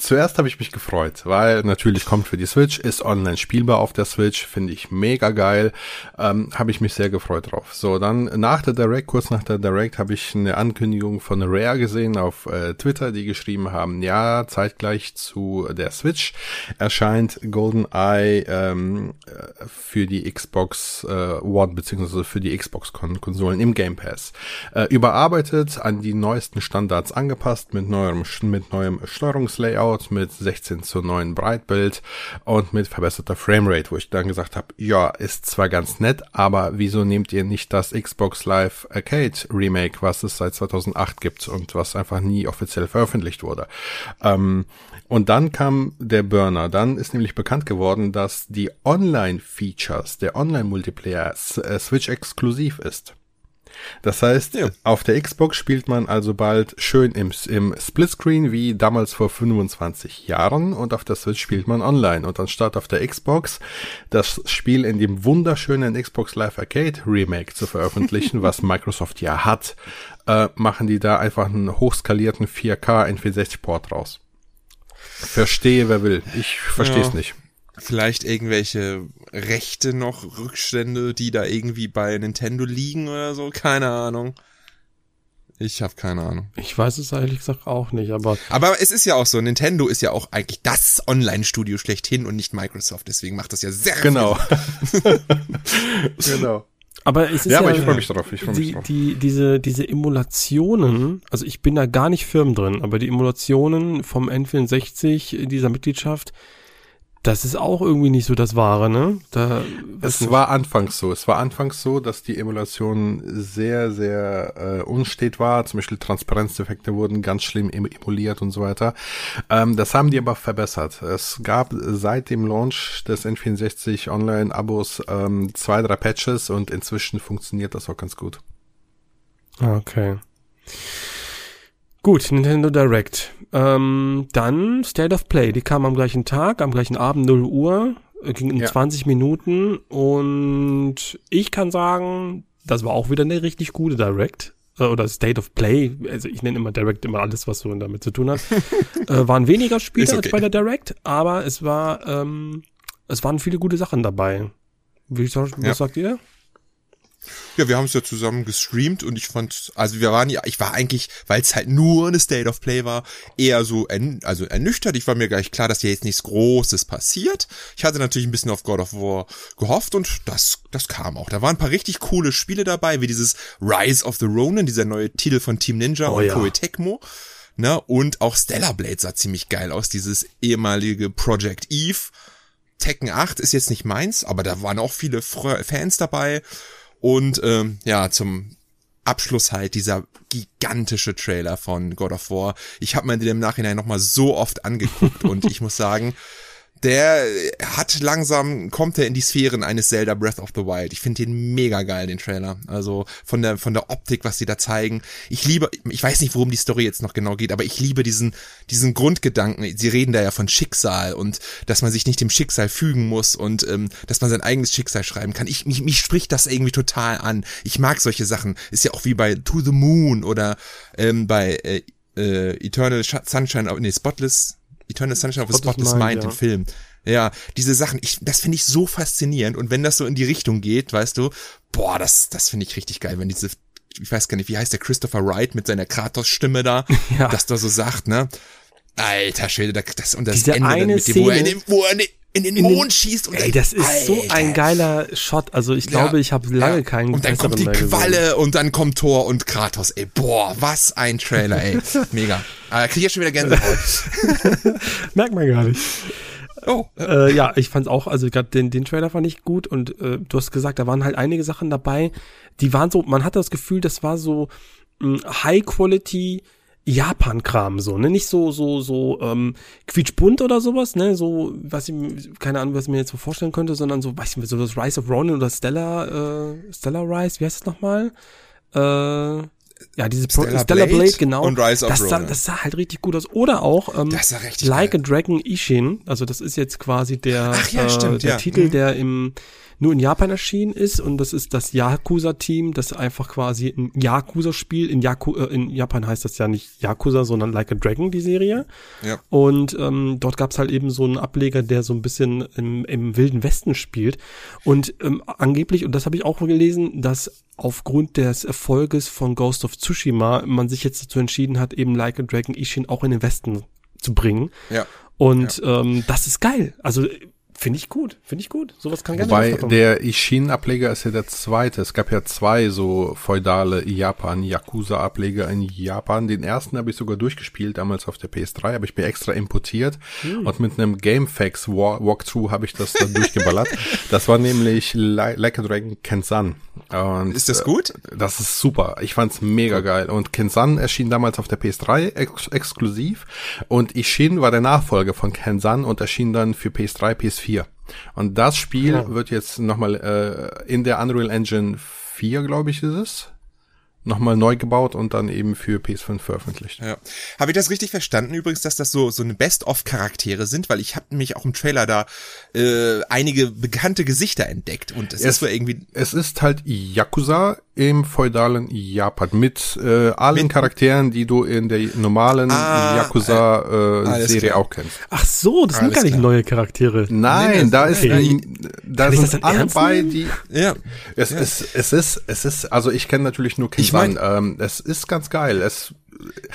zuerst habe ich mich gefreut, weil natürlich kommt für die Switch, ist online spielbar auf der Switch, finde ich mega geil, ähm, habe ich mich sehr gefreut drauf. So, dann nach der Direct, kurz nach der Direct, habe ich eine Ankündigung von Rare gesehen auf äh, Twitter, die geschrieben haben, ja, zeitgleich zu der Switch erscheint GoldenEye ähm, äh, für die Xbox äh, One beziehungsweise für die Xbox-Konsolen im Game Pass. Äh, überarbeitet, an die neuesten Standards angepasst, mit neuem, mit neuem Steuerungslayout, Layout mit 16 zu 9 Breitbild und mit verbesserter Framerate, wo ich dann gesagt habe, ja, ist zwar ganz nett, aber wieso nehmt ihr nicht das Xbox Live Arcade Remake, was es seit 2008 gibt und was einfach nie offiziell veröffentlicht wurde? Ähm, und dann kam der Burner. Dann ist nämlich bekannt geworden, dass die Online-Features, der Online-Multiplayer äh, Switch exklusiv ist. Das heißt, ja. auf der Xbox spielt man also bald schön im, im Splitscreen wie damals vor 25 Jahren und auf der Switch spielt man online. Und anstatt auf der Xbox das Spiel in dem wunderschönen Xbox Live Arcade Remake zu veröffentlichen, was Microsoft ja hat, äh, machen die da einfach einen hochskalierten 4K N64 Port raus. Verstehe, wer will. Ich verstehe es ja. nicht vielleicht irgendwelche Rechte noch, Rückstände, die da irgendwie bei Nintendo liegen oder so, keine Ahnung. Ich habe keine Ahnung. Ich weiß es ehrlich gesagt auch nicht, aber. Aber es ist ja auch so, Nintendo ist ja auch eigentlich das Online-Studio schlechthin und nicht Microsoft, deswegen macht das ja sehr Genau. genau. Aber es ist ja, ja aber ich freue mich drauf. Ich freu mich die, drauf. Die, diese, diese Emulationen, also ich bin da gar nicht firm drin, aber die Emulationen vom N64 dieser Mitgliedschaft, das ist auch irgendwie nicht so das Wahre, ne? Da, es war anfangs so. Es war anfangs so, dass die Emulation sehr, sehr äh, unstet war. Zum Beispiel Transparenzdefekte wurden ganz schlimm emuliert und so weiter. Ähm, das haben die aber verbessert. Es gab seit dem Launch des N64 Online-Abos ähm, zwei, drei Patches und inzwischen funktioniert das auch ganz gut. Okay. Gut, Nintendo Direct. Ähm, dann State of Play, die kam am gleichen Tag, am gleichen Abend 0 Uhr, äh, ging in ja. 20 Minuten und ich kann sagen, das war auch wieder eine richtig gute Direct äh, oder State of Play, also ich nenne immer Direct immer alles, was so damit zu tun hat, äh, waren weniger Spiele okay. als bei der Direct, aber es war, ähm, es waren viele gute Sachen dabei. Wie, was ja. sagt ihr? Ja, wir haben es ja zusammen gestreamt und ich fand, also wir waren ja, ich war eigentlich, weil es halt nur eine State of Play war, eher so ern, also ernüchtert. Ich war mir gleich klar, dass hier jetzt nichts Großes passiert. Ich hatte natürlich ein bisschen auf God of War gehofft und das, das kam auch. Da waren ein paar richtig coole Spiele dabei, wie dieses Rise of the Ronin, dieser neue Titel von Team Ninja oh, und ja. Koei Tecmo. Ne? Und auch Stellar Blade sah ziemlich geil aus, dieses ehemalige Project Eve. Tekken 8 ist jetzt nicht meins, aber da waren auch viele Fans dabei. Und ähm, ja, zum Abschluss halt dieser gigantische Trailer von God of War. Ich habe mir den im Nachhinein nochmal so oft angeguckt und ich muss sagen, der hat langsam, kommt er in die Sphären eines Zelda Breath of the Wild. Ich finde den mega geil, den Trailer. Also von der, von der Optik, was sie da zeigen. Ich liebe, ich weiß nicht, worum die Story jetzt noch genau geht, aber ich liebe diesen, diesen Grundgedanken. Sie reden da ja von Schicksal und dass man sich nicht dem Schicksal fügen muss und ähm, dass man sein eigenes Schicksal schreiben kann. Ich, mich, mich spricht das irgendwie total an. Ich mag solche Sachen. Ist ja auch wie bei To the Moon oder ähm, bei äh, äh, Eternal Sunshine, nee, Spotless Eternal Sunshine of a Spotless Mind, ja. den Film. Ja, diese Sachen, ich, das finde ich so faszinierend. Und wenn das so in die Richtung geht, weißt du, boah, das, das finde ich richtig geil, wenn diese, ich weiß gar nicht, wie heißt der Christopher Wright mit seiner Kratos-Stimme da, ja. das da so sagt, ne? Alter Schwede, das, und das Diese Ende eine mit dem, wo er in den, wo er in den, in den Mond schießt und Ey, das ist so Alter. ein geiler Shot. Also ich glaube, Ja, ich habe lange ja. keinen Und dann kommt die. Qualle und dann kommt Thor und Kratos. Ey, boah, was ein Trailer, ey. Mega. Ah, krieg ich jetzt schon wieder Gänsehaut. Merkt man gar nicht. Oh, äh, ja, ich fand's auch, also gerade den, den Trailer fand ich gut und äh, du hast gesagt, da waren halt einige Sachen dabei, die waren so, man hatte das Gefühl, das war so mh, High Quality Japan-Kram so, ne? Nicht so, so, so, ähm, quietschbunt oder sowas, ne? So, was ich, mir- keine Ahnung, was ich mir jetzt so vorstellen könnte, sondern so, weiß ich nicht, so das Rise of Ronin oder Stellar, äh, Stellar Rise, wie heißt das nochmal? Äh, ja, dieses Pro- Stellar Blade, Blade genau. und Rise of das sah, Ronin. das sah halt richtig gut aus. Oder auch, ähm, Das sah richtig Like geil. a Dragon Ishin, also das ist jetzt quasi der, ja, äh, stimmt, der ja. Titel, Mhm. der im nur in Japan erschienen ist und das ist das Yakuza-Team, das einfach quasi ein Yakuza-Spiel, in, Yaku äh, in Japan heißt das ja nicht Yakuza, sondern Like a Dragon, die Serie. Ja. Und ähm, dort gab's halt eben so einen Ableger, der so ein bisschen im, im Wilden Westen spielt. Und ähm, angeblich, und das habe ich auch gelesen, dass aufgrund des Erfolges von Ghost of Tsushima man sich jetzt dazu entschieden hat, eben Like a Dragon Ishin auch in den Westen zu bringen. Ja. Und ähm, das ist geil. Also finde ich gut, finde ich gut. Sowas kann gerne Wobei der Ishin-Ableger ist ja der zweite. Es gab ja zwei so feudale Japan-Yakuza-Ableger in Japan. Den ersten habe ich sogar durchgespielt, damals auf der PS3, habe ich mir extra importiert Hm. und mit einem GameFAQs Wa- Walkthrough habe ich das dann durchgeballert. Das war nämlich Li- Like a Dragon Kensan. Und, Ist das äh, gut? Das ist super. Ich fand's mega geil. Und Kensan erschien damals auf der PS3 ex exklusiv. Und Ishin war der Nachfolger von Kensan und erschien dann für PS3, PS4. Und das Spiel Ja. wird jetzt nochmal äh, in der Unreal Engine 4, glaube ich, ist es. Nochmal neu gebaut und dann eben für PS5 veröffentlicht. Ja. Habe ich das richtig verstanden übrigens, dass das so so eine Best-of-Charaktere sind? Weil ich habe nämlich auch im Trailer da äh, einige bekannte Gesichter entdeckt und es Es- ist so irgendwie Es ist halt Yakuza im feudalen Japan mit äh, allen Mit- Charakteren, die du in der normalen Ah, Yakuza äh, klar. auch kennst. Ach so, das sind Alles gar nicht klar. neue Charaktere. Nein, Nee, das- da ist okay. da Kann ich das sind alle ernst bei, die ja. es ist es ist es ist also ich kenne natürlich nur Ich Kinsan. mein- ähm, es ist ganz geil. Es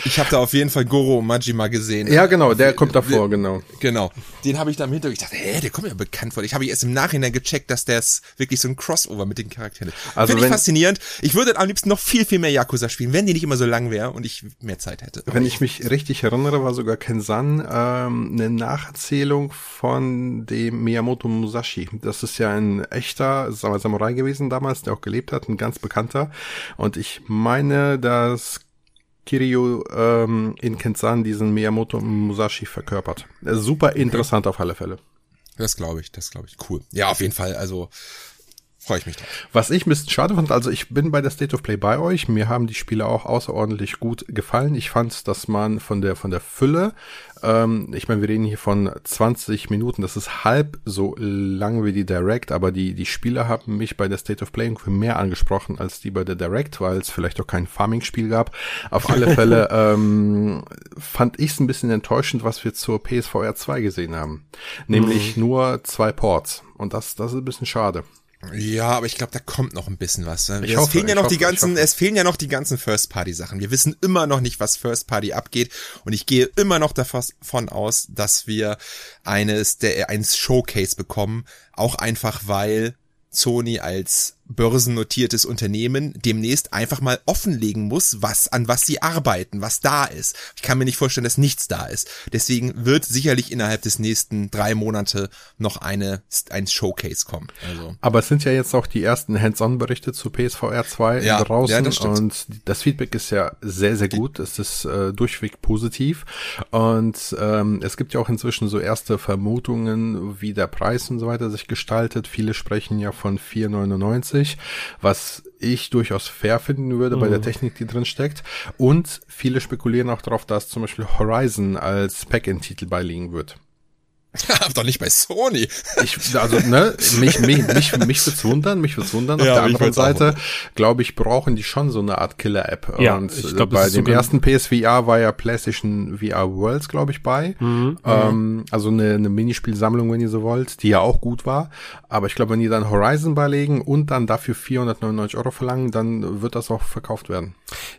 Ich habe da auf jeden Fall Goro und Majima gesehen. ja genau, der kommt davor genau. Genau. Den habe ich da im Hintergrund. Ich dachte, hä, der kommt mir bekannt vor. Ich habe erst im Nachhinein gecheckt, dass das wirklich so ein Crossover mit den Charakteren ist. Also Finde ich faszinierend. Ich würde am liebsten noch viel, viel mehr Yakuza spielen, wenn die nicht immer so lang wäre und ich mehr Zeit hätte. Aber Wenn ich mich richtig erinnere, war sogar Kensan ähm, eine Nacherzählung von dem Miyamoto Musashi. Das ist ja ein echter Samurai gewesen damals, der auch gelebt hat, ein ganz bekannter. Und ich meine, dass Kiryu ähm, in Kensan diesen Miyamoto Musashi verkörpert. Äh, Super interessant auf alle Fälle. das glaube ich, das glaube ich. Cool. Ja, auf jeden Fall. Also freue ich mich drauf. Was ich ein bisschen schade fand, also ich bin bei der State of Play bei euch. Mir haben die Spiele auch außerordentlich gut gefallen. Ich fand, dass man von der von der Fülle, ähm, ich meine, wir reden hier von 20 Minuten, das ist halb so lang wie die Direct, aber die die Spiele haben mich bei der State of Play irgendwie mehr angesprochen als die bei der Direct, weil es vielleicht auch kein Farming-Spiel gab. Auf alle Fälle ähm, fand ich es ein bisschen enttäuschend, was wir zur PSVR 2 gesehen haben, nämlich nur zwei Ports und das das ist ein bisschen schade. Ja, aber ich glaube, da kommt noch ein bisschen was. Ne? Es hoffe, fehlen ja noch die hoffe, ich ganzen, es fehlen ja noch die ganzen First Party Sachen. Wir wissen immer noch nicht, was First Party abgeht und ich gehe immer noch davon aus, dass wir eines der eins Showcase bekommen, auch einfach weil Sony als börsennotiertes Unternehmen demnächst einfach mal offenlegen muss, was, an was sie arbeiten, was da ist. Ich kann mir nicht vorstellen, dass nichts da ist. Deswegen wird sicherlich innerhalb des nächsten drei Monate noch eine, ein Showcase kommen. Also. Aber es sind ja jetzt auch die ersten Hands-on-Berichte zu PSVR 2 Ja, draußen ja, das und das Feedback ist ja sehr, sehr gut. Es ist äh, durchweg positiv und ähm, es gibt ja auch inzwischen so erste Vermutungen, wie der Preis und so weiter sich gestaltet. Viele sprechen ja von 4,99, was ich durchaus fair finden würde bei der Technik, die drin steckt. Und viele spekulieren auch darauf, dass zum Beispiel Horizon als Pack-in-Titel beiliegen wird. doch nicht bei Sony. Ich, also, ne, mich, mich, mich, mich wird's wundern, mich wird's wundern. Auf Ja, der anderen Seite, glaube ich, brauchen die schon so eine Art Killer-App. Ja, Und ich glaub, bei dem ersten PSVR war ja PlayStation VR Worlds, glaube ich, bei. Ähm, also eine, eine Minispielsammlung, wenn ihr so wollt, die ja auch gut war. Aber ich glaube, wenn die dann Horizon beilegen und dann dafür 499 Euro verlangen, dann wird das auch verkauft werden.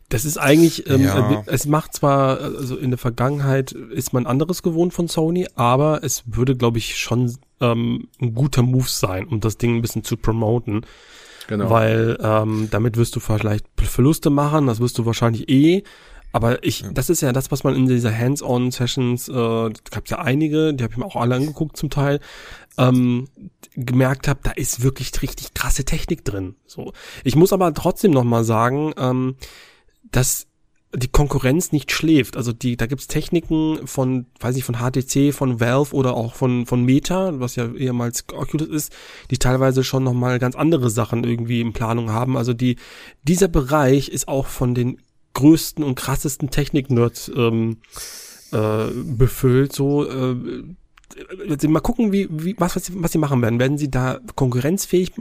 Das ist eigentlich, ähm, Ja. äh, es macht zwar, also in der Vergangenheit ist man anderes gewohnt von Sony, aber es würde, glaube ich, schon ähm, ein guter Move sein, um das Ding ein bisschen zu promoten. Genau. Weil ähm, damit wirst du vielleicht Verluste machen, das wirst du wahrscheinlich eh. Aber ich, das ist ja das, was man in dieser Hands-on-Sessions, äh, gab ja einige, die habe ich mir auch alle angeguckt zum Teil, ähm, gemerkt habe, da ist wirklich richtig krasse Technik drin. So, ich muss aber trotzdem noch mal sagen, ähm, dass die Konkurrenz nicht schläft. Also die, da gibt's Techniken von, weiß ich, von HTC, von Valve oder auch von von Meta, was ja ehemals Oculus ist, die teilweise schon noch mal ganz andere Sachen irgendwie in Planung haben. Also die dieser Bereich ist auch von den größten und krassesten Technik-Nerds ähm, äh, befüllt. So äh, mal gucken, wie, wie was, was, sie, was sie machen werden. Werden sie da konkurrenzfähig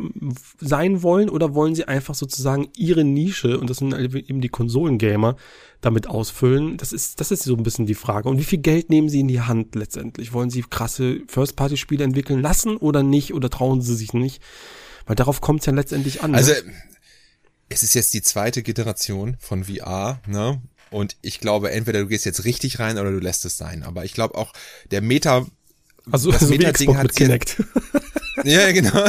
sein wollen oder wollen sie einfach sozusagen ihre Nische, und das sind eben die Konsolengamer, damit ausfüllen? Das ist, das ist so ein bisschen die Frage. Und wie viel Geld nehmen sie in die Hand letztendlich? Wollen sie krasse First-Party-Spiele entwickeln lassen oder nicht? Oder trauen sie sich nicht? Weil darauf kommt es ja letztendlich an. ne? Also, es ist jetzt die zweite Generation von VR, ne? Und ich glaube, entweder du gehst jetzt richtig rein oder du lässt es sein. Aber ich glaube auch, der Meta, also, das so wie Meta-Ding hat Kinect. ja, genau.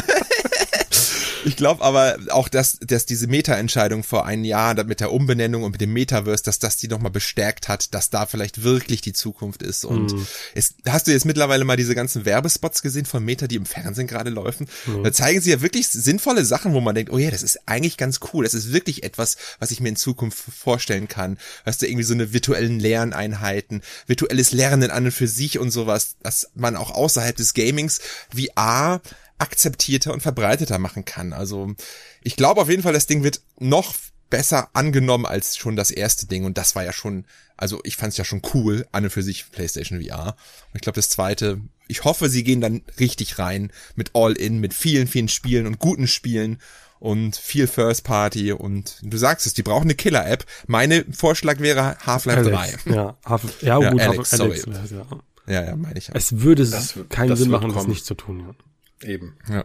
Ich glaube aber auch, dass, dass diese Meta-Entscheidung vor einem Jahr mit der Umbenennung und mit dem Metaverse, dass das die nochmal bestärkt hat, dass da vielleicht wirklich die Zukunft ist. Und es, hast du jetzt mittlerweile mal diese ganzen Werbespots gesehen von Meta, die im Fernsehen gerade laufen? Da zeigen sie ja wirklich sinnvolle Sachen, wo man denkt, oh ja, das ist eigentlich ganz cool. Das ist wirklich etwas, was ich mir in Zukunft vorstellen kann. Hast du irgendwie so eine virtuellen Lerneinheiten, virtuelles Lernen an und für sich und sowas, dass man auch außerhalb des Gamings VR akzeptierter und verbreiteter machen kann. Also ich glaube auf jeden Fall, das Ding wird noch besser angenommen als schon das erste Ding und das war ja schon, also ich fand es ja schon cool an und für sich PlayStation VR. Und ich glaube das zweite, ich hoffe, sie gehen dann richtig rein mit All-In, mit vielen, vielen Spielen und guten Spielen und viel First Party und du sagst es, die brauchen eine Killer-App. Meine Vorschlag wäre Half-Life 3. Alex, ja, Half- ja, Ja, gut, Alex, Half- sorry. ja. Ja, ja, meine ich. auch. Es würde Das keinen das Sinn machen, das kommen. nicht zu tun. Ja. Eben. Ja.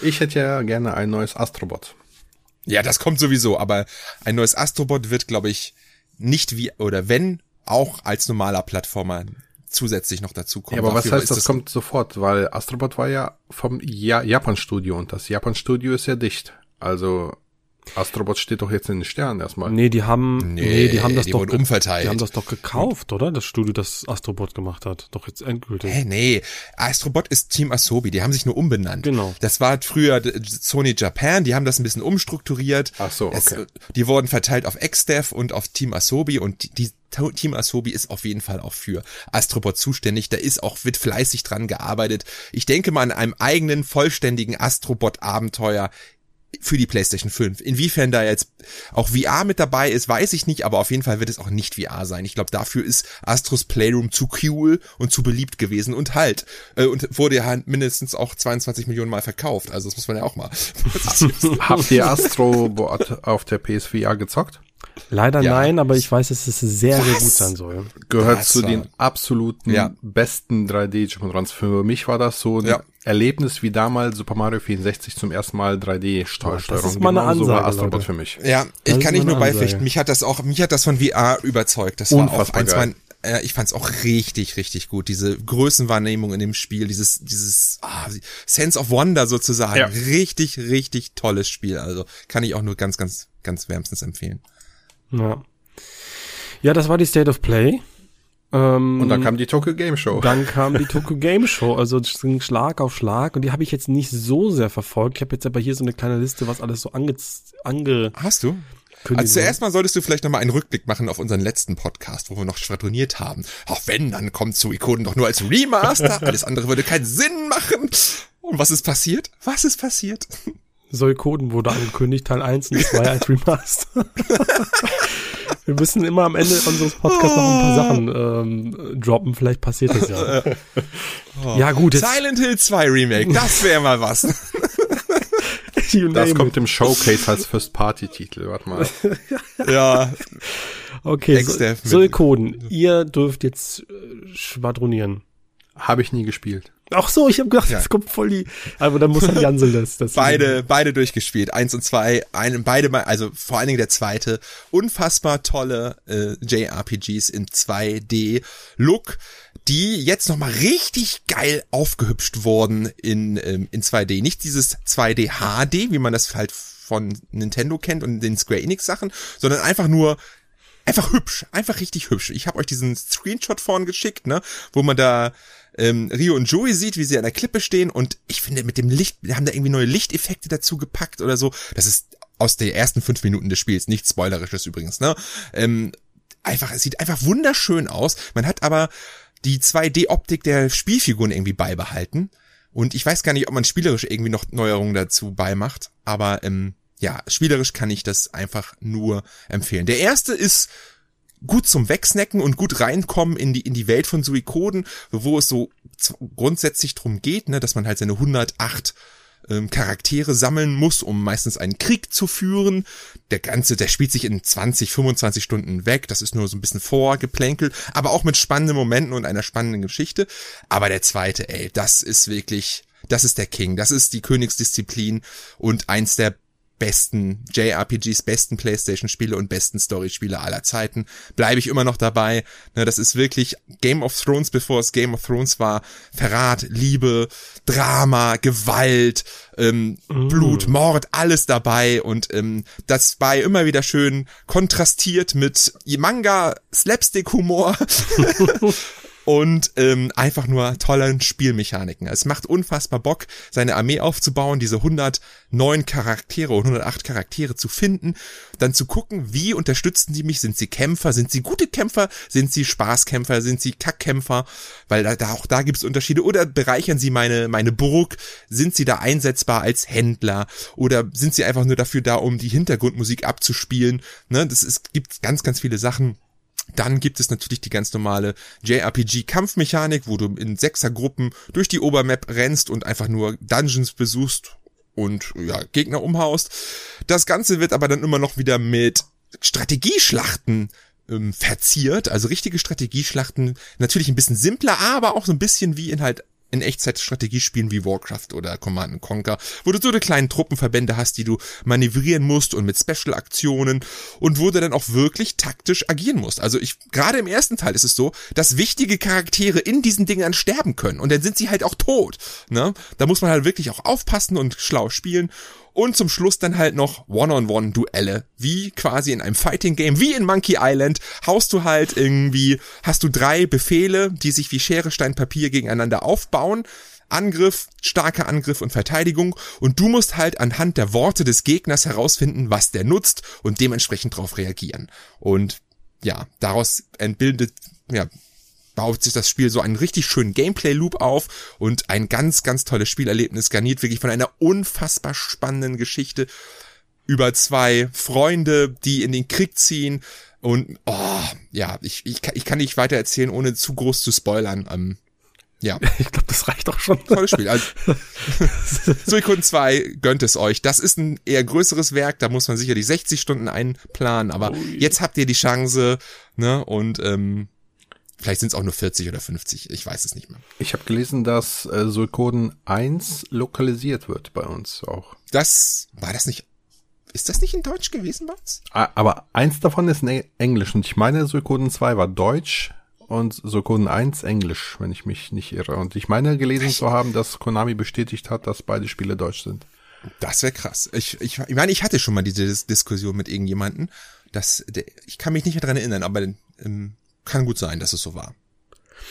Ich hätte ja gerne ein neues Astrobot. Ja, das kommt sowieso, aber ein neues Astrobot wird, glaube ich, nicht wie, oder wenn, auch als normaler Plattformer zusätzlich noch dazu kommen. Ja, aber was Dafür heißt, ist das kommt sofort? Weil Astrobot war ja vom ja Japan-Studio und das Japan-Studio ist ja dicht. Also Astrobot steht doch jetzt in den Sternen erstmal. Nee, die haben, nee, Nee, die haben das die doch, umverteilt. die haben das doch gekauft, oder? Das Studio, das Astrobot gemacht hat. Doch jetzt endgültig. Hä, nee, Astrobot ist Team Asobi, die haben sich nur umbenannt. Genau. Das war früher Sony Japan, die haben das ein bisschen umstrukturiert. Ach so, Es, okay. die wurden verteilt auf XDev und auf Team Asobi und die, die Team Asobi ist auf jeden Fall auch für Astrobot zuständig. Da ist auch, wird fleißig dran gearbeitet. Ich denke mal an einem eigenen, vollständigen Astrobot-Abenteuer für die PlayStation 5. Inwiefern da jetzt auch VR mit dabei ist, weiß ich nicht, aber auf jeden Fall wird es auch nicht VR sein. Ich glaube, dafür ist Astros Playroom zu cool und zu beliebt gewesen und halt. Äh, und wurde ja halt mindestens auch 22 Millionen Mal verkauft. Also das muss man ja auch mal. Habt ihr Astrobot auf der PSVR gezockt? Leider Ja. nein, aber ich weiß, dass es sehr, sehr Was? gut sein soll. Gehört Das zu war- den absoluten Ja. besten 3D-Jump'n'Runs. Für mich war das so ein Ja. Erlebnis wie damals Super Mario 64 zum ersten Mal 3D-Steuerung. Das ist mal eine Genauso war Ansage, Astrobot Leute. für mich. Ja, ich kann nicht nur Ansage. beipflichten. Mich hat das auch, mich hat das von VR überzeugt. Das war auch Unfassbar eins geil. mein, äh, ich fand's auch richtig, richtig gut. Diese Größenwahrnehmung in dem Spiel, dieses, dieses ah, Sense of Wonder sozusagen. Ja. Richtig, richtig tolles Spiel. Also kann ich auch nur ganz, ganz, ganz wärmstens empfehlen. Ja. Ja, das war die State of Play. Ähm, Und dann kam die Tokyo Game Show. Dann kam die Tokyo Game Show, also es ging Schlag auf Schlag und die habe ich jetzt nicht so sehr verfolgt. Ich habe jetzt aber hier so eine kleine Liste, was alles so ange, ange Hast du? Also zuerst mal solltest du vielleicht nochmal einen Rückblick machen auf unseren letzten Podcast, wo wir noch schwadroniert haben. Auch wenn, dann kommt Suikoden doch nur als Remaster. Alles andere würde keinen Sinn machen. Und was ist passiert? Was ist passiert? Sollkoden wurde angekündigt, Teil 1 und 2 als Remaster. Wir müssen immer am Ende unseres Podcasts noch ein paar Sachen ähm, droppen. Vielleicht passiert das ja. Oh. Ja, gut, jetzt- Silent Hill 2 Remake, das wäre mal was. Das kommt im Showcase als First-Party-Titel. Warte mal. ja, Okay, so, ihr dürft jetzt äh, schwadronieren. Habe ich nie gespielt. Ach so, ich habe gedacht, Ja. jetzt kommt voll die. Aber dann muss dann Jansel das. das beide, beide durchgespielt. Eins und zwei, einen, beide mal, also vor allen Dingen der zweite. Unfassbar tolle äh, JRPGs in 2D-Look, die jetzt nochmal richtig geil aufgehübscht wurden in, ähm, in 2D. Nicht dieses 2D HD, wie man das halt von Nintendo kennt und den Square Enix Sachen, sondern einfach nur einfach hübsch, einfach richtig hübsch. Ich habe euch diesen Screenshot vorhin geschickt, ne, wo man da ähm, Rio und Joey sieht, wie sie an der Klippe stehen und ich finde mit dem Licht, wir haben da irgendwie neue Lichteffekte dazu gepackt oder so. Das ist aus den ersten fünf Minuten des Spiels, nichts spoilerisches übrigens, ne? Ähm, einfach, es sieht einfach wunderschön aus. Man hat aber die 2D-Optik der Spielfiguren irgendwie beibehalten. Und ich weiß gar nicht, ob man spielerisch irgendwie noch Neuerungen dazu beimacht, aber ähm, ja, spielerisch kann ich das einfach nur empfehlen. Der erste ist gut zum Wegsnacken und gut reinkommen in die, in die Welt von Suikoden, wo es so grundsätzlich drum geht, ne, dass man halt seine 108 ähm, Charaktere sammeln muss, um meistens einen Krieg zu führen. Der ganze, der spielt sich in 20, 25 Stunden weg. Das ist nur so ein bisschen vorgeplänkelt, aber auch mit spannenden Momenten und einer spannenden Geschichte. Aber der zweite, ey, das ist wirklich, das ist der King. Das ist die Königsdisziplin und eins der besten JRPGs, besten Playstation-Spiele und besten Story-Spiele aller Zeiten. Bleibe ich immer noch dabei. Ne, das ist wirklich Game of Thrones, bevor es Game of Thrones war. Verrat, Liebe, Drama, Gewalt, ähm, Blut, Mord, alles dabei. Und ähm, das bei immer wieder schön kontrastiert mit Manga, Slapstick-Humor. und ähm, einfach nur tollen Spielmechaniken. Es macht unfassbar Bock, seine Armee aufzubauen, diese 109 Charaktere und 108 Charaktere zu finden, dann zu gucken, wie unterstützen die mich? Sind sie Kämpfer? Sind sie gute Kämpfer? Sind sie Spaßkämpfer? Sind sie Kackkämpfer? Weil da, da auch da gibt es Unterschiede. Oder bereichern sie meine meine Burg? Sind sie da einsetzbar als Händler? Oder sind sie einfach nur dafür da, um die Hintergrundmusik abzuspielen? Ne, das ist gibt ganz ganz viele Sachen. Dann gibt es natürlich die ganz normale JRPG-Kampfmechanik, wo du in Sechsergruppen durch die Obermap rennst und einfach nur Dungeons besuchst und ja, Gegner umhaust. Das Ganze wird aber dann immer noch wieder mit Strategieschlachten ähm, verziert, also richtige Strategieschlachten, natürlich ein bisschen simpler, aber auch so ein bisschen wie in halt in Echtzeit-Strategiespielen wie Warcraft oder Command Conquer, wo du so eine kleinen Truppenverbände hast, die du manövrieren musst und mit Special-Aktionen und wo du dann auch wirklich taktisch agieren musst. Also ich, gerade im ersten Teil ist es so, dass wichtige Charaktere in diesen Dingern sterben können und dann sind sie halt auch tot. Ne? Da muss man halt wirklich auch aufpassen und schlau spielen. Und zum Schluss dann halt noch One-on-One-Duelle. Wie quasi in einem Fighting-Game, wie in Monkey Island, haust du halt irgendwie, hast du drei Befehle, die sich wie Schere, Stein, Papier gegeneinander aufbauen. Angriff, starker Angriff und Verteidigung. Und du musst halt anhand der Worte des Gegners herausfinden, was der nutzt und dementsprechend darauf reagieren. Und ja, daraus entbildet, ja, baut sich das Spiel so einen richtig schönen Gameplay-Loop auf und ein ganz, ganz tolles Spielerlebnis garniert wirklich von einer unfassbar spannenden Geschichte über zwei Freunde, die in den Krieg ziehen und oh, ja, ich, ich, kann- ich kann nicht weiter erzählen, ohne zu groß zu spoilern. Ähm, ja, Ich glaube, das reicht auch schon. tolles Spiel. Also, Suikoden 2 gönnt es euch. Das ist ein eher größeres Werk, da muss man sicherlich 60 Stunden einplanen, aber jetzt habt ihr die Chance, ne, und ähm, vielleicht sind es auch nur 40 oder 50, ich weiß es nicht mehr. Ich habe gelesen, dass äh, Suikoden 1 lokalisiert wird bei uns auch. Das, war das nicht, ist das nicht in Deutsch gewesen bei uns? Aber eins davon ist in Englisch und ich meine, Suikoden 2 war Deutsch und Suikoden 1 Englisch, wenn ich mich nicht irre. Und ich meine gelesen zu haben, dass Konami bestätigt hat, dass beide Spiele deutsch sind. Das wäre krass. Ich, ich, ich meine, ich hatte schon mal diese Dis Diskussion mit irgendjemanden. Das, der, ich kann mich nicht mehr dran erinnern, aber ähm, kann gut sein, dass es so war.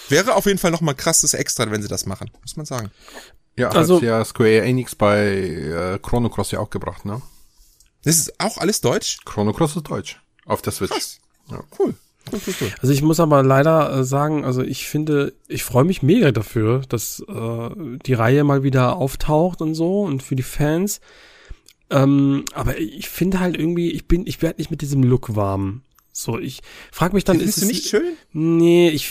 Wäre auf jeden Fall noch mal krasses Extra, wenn sie das machen, muss man sagen. Ja, Also- hat ja Square Enix bei äh, Chrono Cross ja auch gebracht, ne? Das ist auch alles deutsch? Chrono Cross ist deutsch. Auf der Switch. Krass. Ja. Cool. Cool, cool, cool. Also ich muss aber leider äh, sagen, also ich finde, ich freue mich mega dafür, dass äh, die Reihe mal wieder auftaucht und so und für die Fans. Ähm, aber ich finde halt irgendwie, ich bin, ich werde nicht mit diesem Look warm. So, ich frage mich dann, Findest ist es nicht schön? Nee, ich,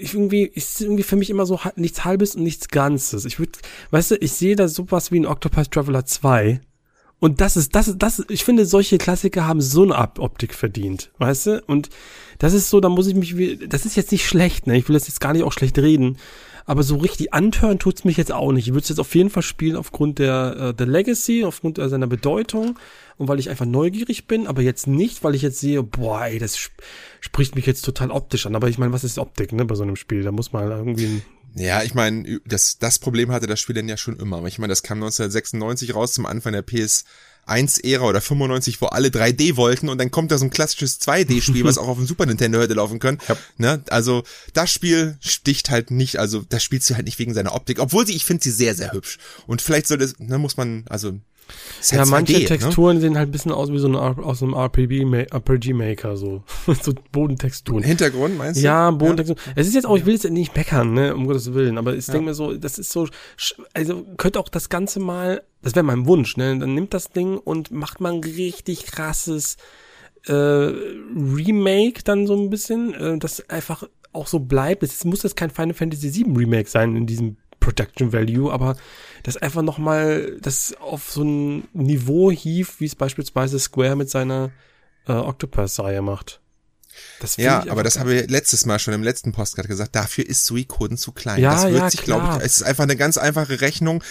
ich irgendwie, ist irgendwie für mich immer so nichts halbes und nichts Ganzes. Ich würde, weißt du, ich sehe da sowas wie ein Octopus Traveler 2. Und das ist, das ist, das, ist- ich finde, solche Klassiker haben so eine Optik verdient, weißt du? Und das ist so, da muss ich mich, das ist jetzt nicht schlecht, ne? Ich will das jetzt gar nicht auch schlecht reden. Aber so richtig antören tut's mich jetzt auch nicht. Ich würde es jetzt auf jeden Fall spielen aufgrund der, äh, der Legacy, aufgrund äh, seiner Bedeutung und weil ich einfach neugierig bin, aber jetzt nicht, weil ich jetzt sehe, boah, ey, das sp spricht mich jetzt total optisch an. Aber ich meine, was ist Optik, ne, bei so einem Spiel? Da muss man irgendwie ein Ja, ich meine, das, das Problem hatte das Spiel denn ja schon immer. Ich meine, das kam 1996 raus zum Anfang der PS1-Ära oder 95, wo alle 3D wollten und dann kommt da so ein klassisches 2D-Spiel, was auch auf dem Super Nintendo hätte laufen können. Ja. Ne? Also das Spiel sticht halt nicht, also das spielst du halt nicht wegen seiner Optik, obwohl sie, ich finde sie sehr, sehr hübsch. Und vielleicht soll das, ne, muss man, also Ja, halt manche 2D, ne? Texturen sehen halt ein bisschen aus wie so ein R- aus einem RPG Ma- RPG Maker so so Bodentexturen. Hintergrund, meinst du? Ja, Bodentexturen. Es ist jetzt auch, ich will jetzt nicht meckern, ne, um Gottes Willen, aber ich denke mir so, das ist so, also könnte auch das Ganze mal, das wäre mein Wunsch, ne, dann nimmt das Ding und macht mal ein richtig krasses äh, Remake dann so ein bisschen, äh, das einfach auch so bleibt. Es muss jetzt kein Final Fantasy VII Remake sein in diesem Production Value, aber das einfach nochmal, das auf so ein Niveau hief, wie es beispielsweise Square mit seiner äh, Octopus-Reihe macht. Ja, ich aber das haben wir letztes Mal schon im letzten Postcard gesagt. Dafür ist Suikoden zu klein. Ja, das wird ja, sich, glaube ich, es ist einfach eine ganz einfache Rechnung.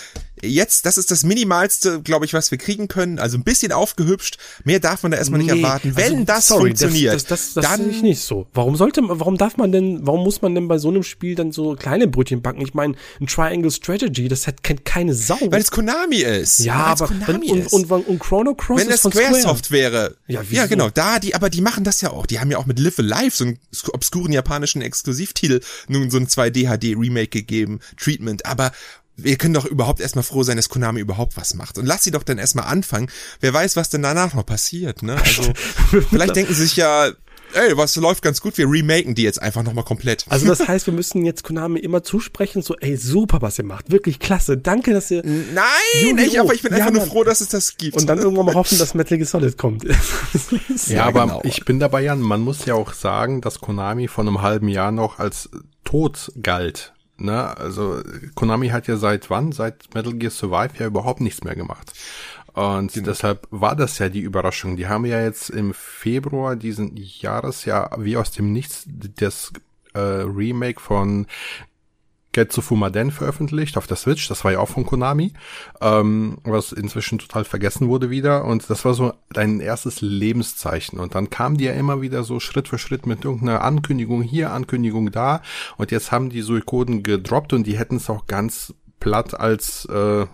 Jetzt, das ist das Minimalste, glaube ich, was wir kriegen können. Also ein bisschen aufgehübscht. Mehr darf man da erstmal nicht Nee, erwarten. Wenn also, das sorry, funktioniert, das, das, das, das dann ich nicht so. Warum sollte, warum darf man denn, warum muss man denn bei so einem Spiel dann so kleine Brötchen backen? Ich meine, ein Triangle Strategy, das hat kennt keine Sau. weil es Konami ist. ja, aber Konami und, ist. und, und, und Chrono Cross wenn das Squaresoft wäre. Ja, Ja, wieso? genau. Da, die, aber die machen das ja auch. Die haben ja auch mit Live Alive so einen obskuren japanischen Exklusivtitel nun so ein 2D HD Remake gegeben. Treatment. Aber wir können doch überhaupt erstmal froh sein, dass Konami überhaupt was macht. Und lass sie doch dann erstmal anfangen. Wer weiß, was denn danach noch passiert, ne? Also, vielleicht denken sie sich ja, ey, was läuft ganz gut, wir remaken die jetzt einfach nochmal komplett. Also das heißt, wir müssen jetzt Konami immer zusprechen, so, ey, super, was ihr macht, wirklich klasse, danke, dass ihr, Nein, Yu-Gi-Oh! ich, aber ich bin Ja, einfach nur froh, dass es das gibt. und dann irgendwann mal hoffen, dass Metal Gear Solid kommt. Ja, Ja, aber genau. ich bin dabei, Jan, man muss ja auch sagen, dass Konami vor einem halben Jahr noch als tot galt. Ne? Also Konami hat ja seit wann? Seit Metal Gear Survive ja überhaupt nichts mehr gemacht. Und deshalb war das ja die Überraschung. Die haben ja jetzt im Februar diesen Jahres ja wie aus dem Nichts das äh, Remake von Getsu Fumaden veröffentlicht auf der Switch. Das war ja auch von Konami, ähm, was inzwischen total vergessen wurde wieder. Und das war so dein erstes Lebenszeichen. Und dann kamen die ja immer wieder so Schritt für Schritt mit irgendeiner Ankündigung hier, Ankündigung da. Und jetzt haben die Suikoden gedroppt und die hätten es auch ganz platt als äh,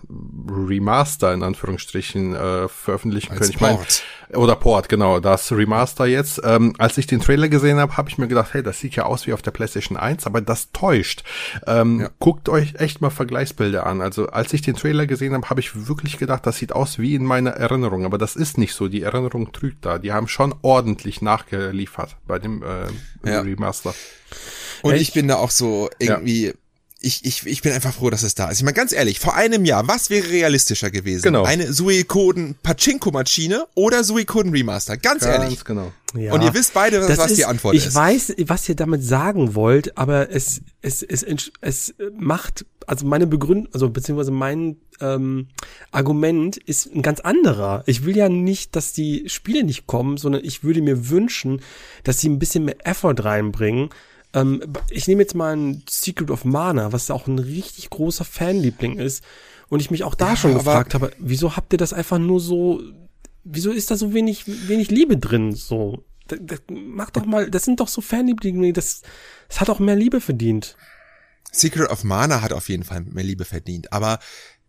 Remaster in Anführungsstrichen äh, veröffentlichen Als können. Ich mein, Port. oder Port, genau, das Remaster jetzt. Ähm, als ich den Trailer gesehen habe, habe ich mir gedacht, hey, das sieht ja aus wie auf der PlayStation 1, aber das täuscht. Ähm, Ja. Guckt euch echt mal Vergleichsbilder an. Also als ich den Trailer gesehen habe, habe ich wirklich gedacht, das sieht aus wie in meiner Erinnerung, aber das ist nicht so. Die Erinnerung trügt da. Die haben schon ordentlich nachgeliefert bei dem äh, Ja. Remaster. Und Echt? ich bin da auch so irgendwie, ich, ich, ich bin einfach froh, dass es da ist. Ich meine, ganz ehrlich, vor einem Jahr, was wäre realistischer gewesen? Genau. Eine Suikoden Pachinko-Maschine oder Suikoden Remaster? Ganz, ehrlich. Ganz genau. Ja. Und ihr wisst beide, was, Das was die ist- Antwort ich ist. weiß, was ihr damit sagen wollt, aber es, es, es, es, es macht, also meine Begründung, also beziehungsweise mein ähm, Argument ist ein ganz anderer. Ich will ja nicht, dass die Spiele nicht kommen, sondern ich würde mir wünschen, dass sie ein bisschen mehr Effort reinbringen. Ähm, ich nehme jetzt mal ein Secret of Mana, was auch ein richtig großer Fanliebling ist. Und ich mich auch da Ja, schon gefragt habe, wieso habt ihr das einfach nur so wieso ist da so wenig, wenig Liebe drin, so? Das, das, mach doch mal, das sind doch so Fanlieblinge, das, das hat auch mehr Liebe verdient. Secret of Mana hat auf jeden Fall mehr Liebe verdient. Aber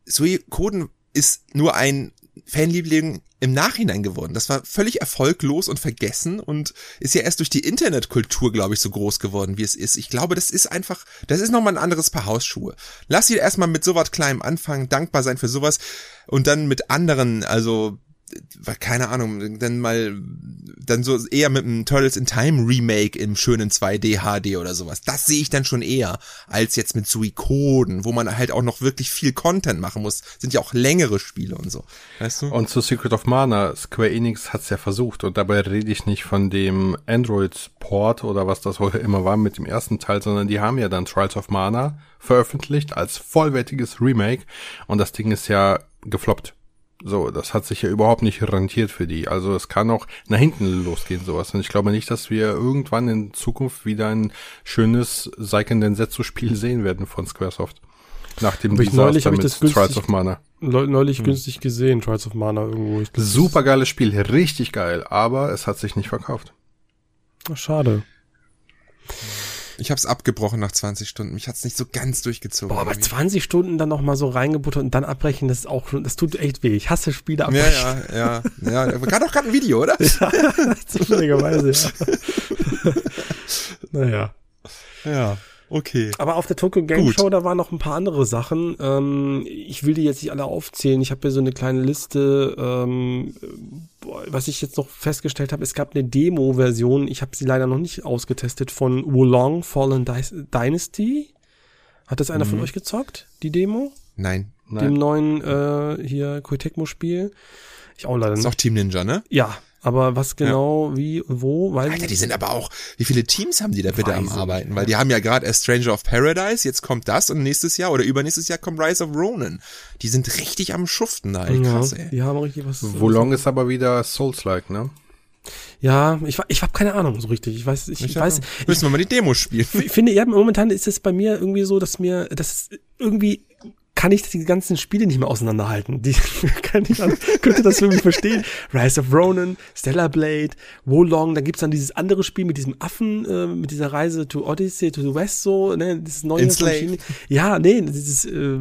Suikoden ist nur ein Fanliebling im Nachhinein geworden. Das war völlig erfolglos und vergessen und ist ja erst durch die Internetkultur, glaube ich, so groß geworden, wie es ist. Ich glaube, das ist einfach, das ist nochmal ein anderes Paar Hausschuhe. Lass sie erstmal mit sowas Kleinem anfangen, dankbar sein für sowas und dann mit anderen, also keine Ahnung, dann mal, dann so eher mit einem Turtles in Time Remake im schönen 2D HD oder sowas. Das sehe ich dann schon eher, als jetzt mit Suikoden, wo man halt auch noch wirklich viel Content machen muss. Sind ja auch längere Spiele und so. Weißt du? Und zu Secret of Mana, Square Enix hat's ja versucht und dabei rede ich nicht von dem Android-Port oder was das heute immer war mit dem ersten Teil, sondern die haben ja dann Trials of Mana veröffentlicht als vollwertiges Remake und das Ding ist ja gefloppt. So, das hat sich ja überhaupt nicht rentiert für die. Also es kann auch nach hinten losgehen, sowas. Und ich glaube nicht, dass wir irgendwann in Zukunft wieder ein schönes Seiken Densetsu-Spiel sehen werden von Squaresoft. Nach dem Aber ich neulich hab ich das günstig- Trials of Mana. Neu- Neulich günstig gesehen, Trials of Mana irgendwo. Super geiles Spiel, richtig geil, aber es hat sich nicht verkauft. Schade. Ich hab's abgebrochen nach 20 Stunden. Mich hat's nicht so ganz durchgezogen. Boah, aber irgendwie. 20 Stunden dann noch mal so reingebuttert und dann abbrechen, das ist auch schon, das tut echt weh. Ich hasse Spiele ja, abbrechen. ja, ja, ja. Gerade auch gerade ein Video, oder? Zufälligerweise, ja. naja. Ja, okay. Aber auf der Tokyo Game Gut. Show, da waren noch ein paar andere Sachen. Ähm, ich will die jetzt nicht alle aufzählen. Ich habe hier so eine kleine Liste. Ähm, was ich jetzt noch festgestellt habe, es gab eine Demo-Version. Ich habe sie leider noch nicht ausgetestet von Wulong Fallen Dy- Dynasty. Hat das einer von euch gezockt? Die Demo? Nein. Dem neuen äh, hier Koei Tecmo-Spiel? Ich auch leider Das ist nicht. auch Team Ninja, ne? Ja, aber was genau, wie, wo, weiß Alter, die sind aber auch, wie viele Teams haben die da bitte am Arbeiten? nicht. Weil die haben ja gerade erst Stranger of Paradise, jetzt kommt das und nächstes Jahr oder übernächstes Jahr kommt Rise of Ronin. Die sind richtig am Schuften da, ey, krass, ja, ey. die haben richtig was. Wolong ist aber wieder Souls-like, ne? Ja, ich, ich habe keine Ahnung so richtig. Ich weiß, ich, ich weiß, ich, Müssen wir mal die Demo spielen. ich finde, ja, momentan ist es bei mir irgendwie so, dass mir, das irgendwie kann ich die ganzen Spiele nicht mehr auseinanderhalten. Die kann ich könnte das irgendwie verstehen. Rise of Ronin, Stellar Blade, Wolong, dann gibt's dann dieses andere Spiel mit diesem Affen, äh, mit dieser Reise to Odyssey, to the West, so, ne, dieses neue. China. Ja, nee, dieses äh,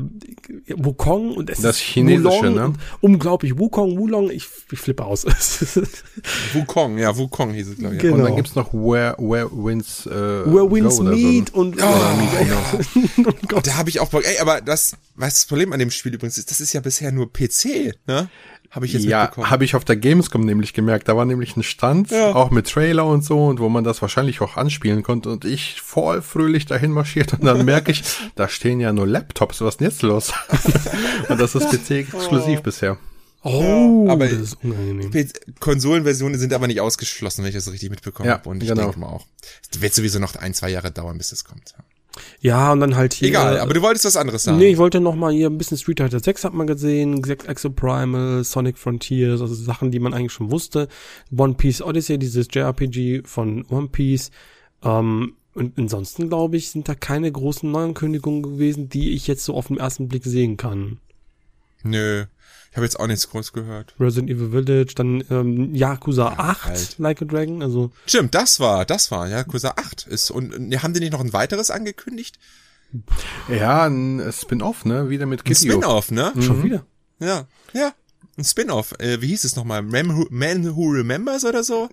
Wukong und es Das ist Chinesische, Wulong ne? Unglaublich, Wukong, Wulong, ich, ich flippe aus. Wukong, ja, Wukong hieß es, glaube ich. Genau. Und dann gibt's noch Where, Where Winds, äh, Where Go oder so. Meet und, Oh, oh, Gott. Da habe ich auch Bock. Ey, aber das, was das Problem an dem Spiel übrigens ist, das ist ja bisher nur PC, ne? Habe ich jetzt Ja, mitbekommen. habe ich auf der Gamescom nämlich gemerkt. Da war nämlich ein Stand, Ja. auch mit Trailer und so, und wo man das wahrscheinlich auch anspielen konnte. Und ich voll fröhlich dahin marschiert und dann merke ich, da stehen ja nur Laptops. Was ist denn jetzt los? und das ist PC-exklusiv bisher. Oh, aber- das ist unangenehm. Konsolenversionen sind aber nicht ausgeschlossen, wenn ich das richtig mitbekommen Ja, habe. Und ich genau. denke mal auch. Es wird sowieso noch ein, zwei Jahre dauern, bis das kommt. Ja, und dann halt hier. Egal, aber du wolltest was anderes sagen. Nee, ich wollte noch mal hier ein bisschen Street Fighter 6 hat man gesehen, Exoprimal, Sonic Frontiers, also Sachen, die man eigentlich schon wusste. One Piece Odyssey, dieses JRPG von One Piece. Ähm, und ansonsten, glaube ich, sind da keine großen Neuankündigungen gewesen, die ich jetzt so auf den ersten Blick sehen kann. Nö. Ich habe jetzt auch nichts groß gehört. Resident Evil Village, dann ähm, Yakuza 8, halt. Like a Dragon, also Stimmt, das war, das war, ja, Yakuza 8 ist, und, und haben die nicht noch ein weiteres angekündigt? Ja, ein Spin-off, ne? Wieder mit Ein Kidio. Spin-off, ne? schon wieder. Ja, ja. Ein Spin-off. Äh, wie hieß es nochmal? Man Who, Man Who Remembers oder so?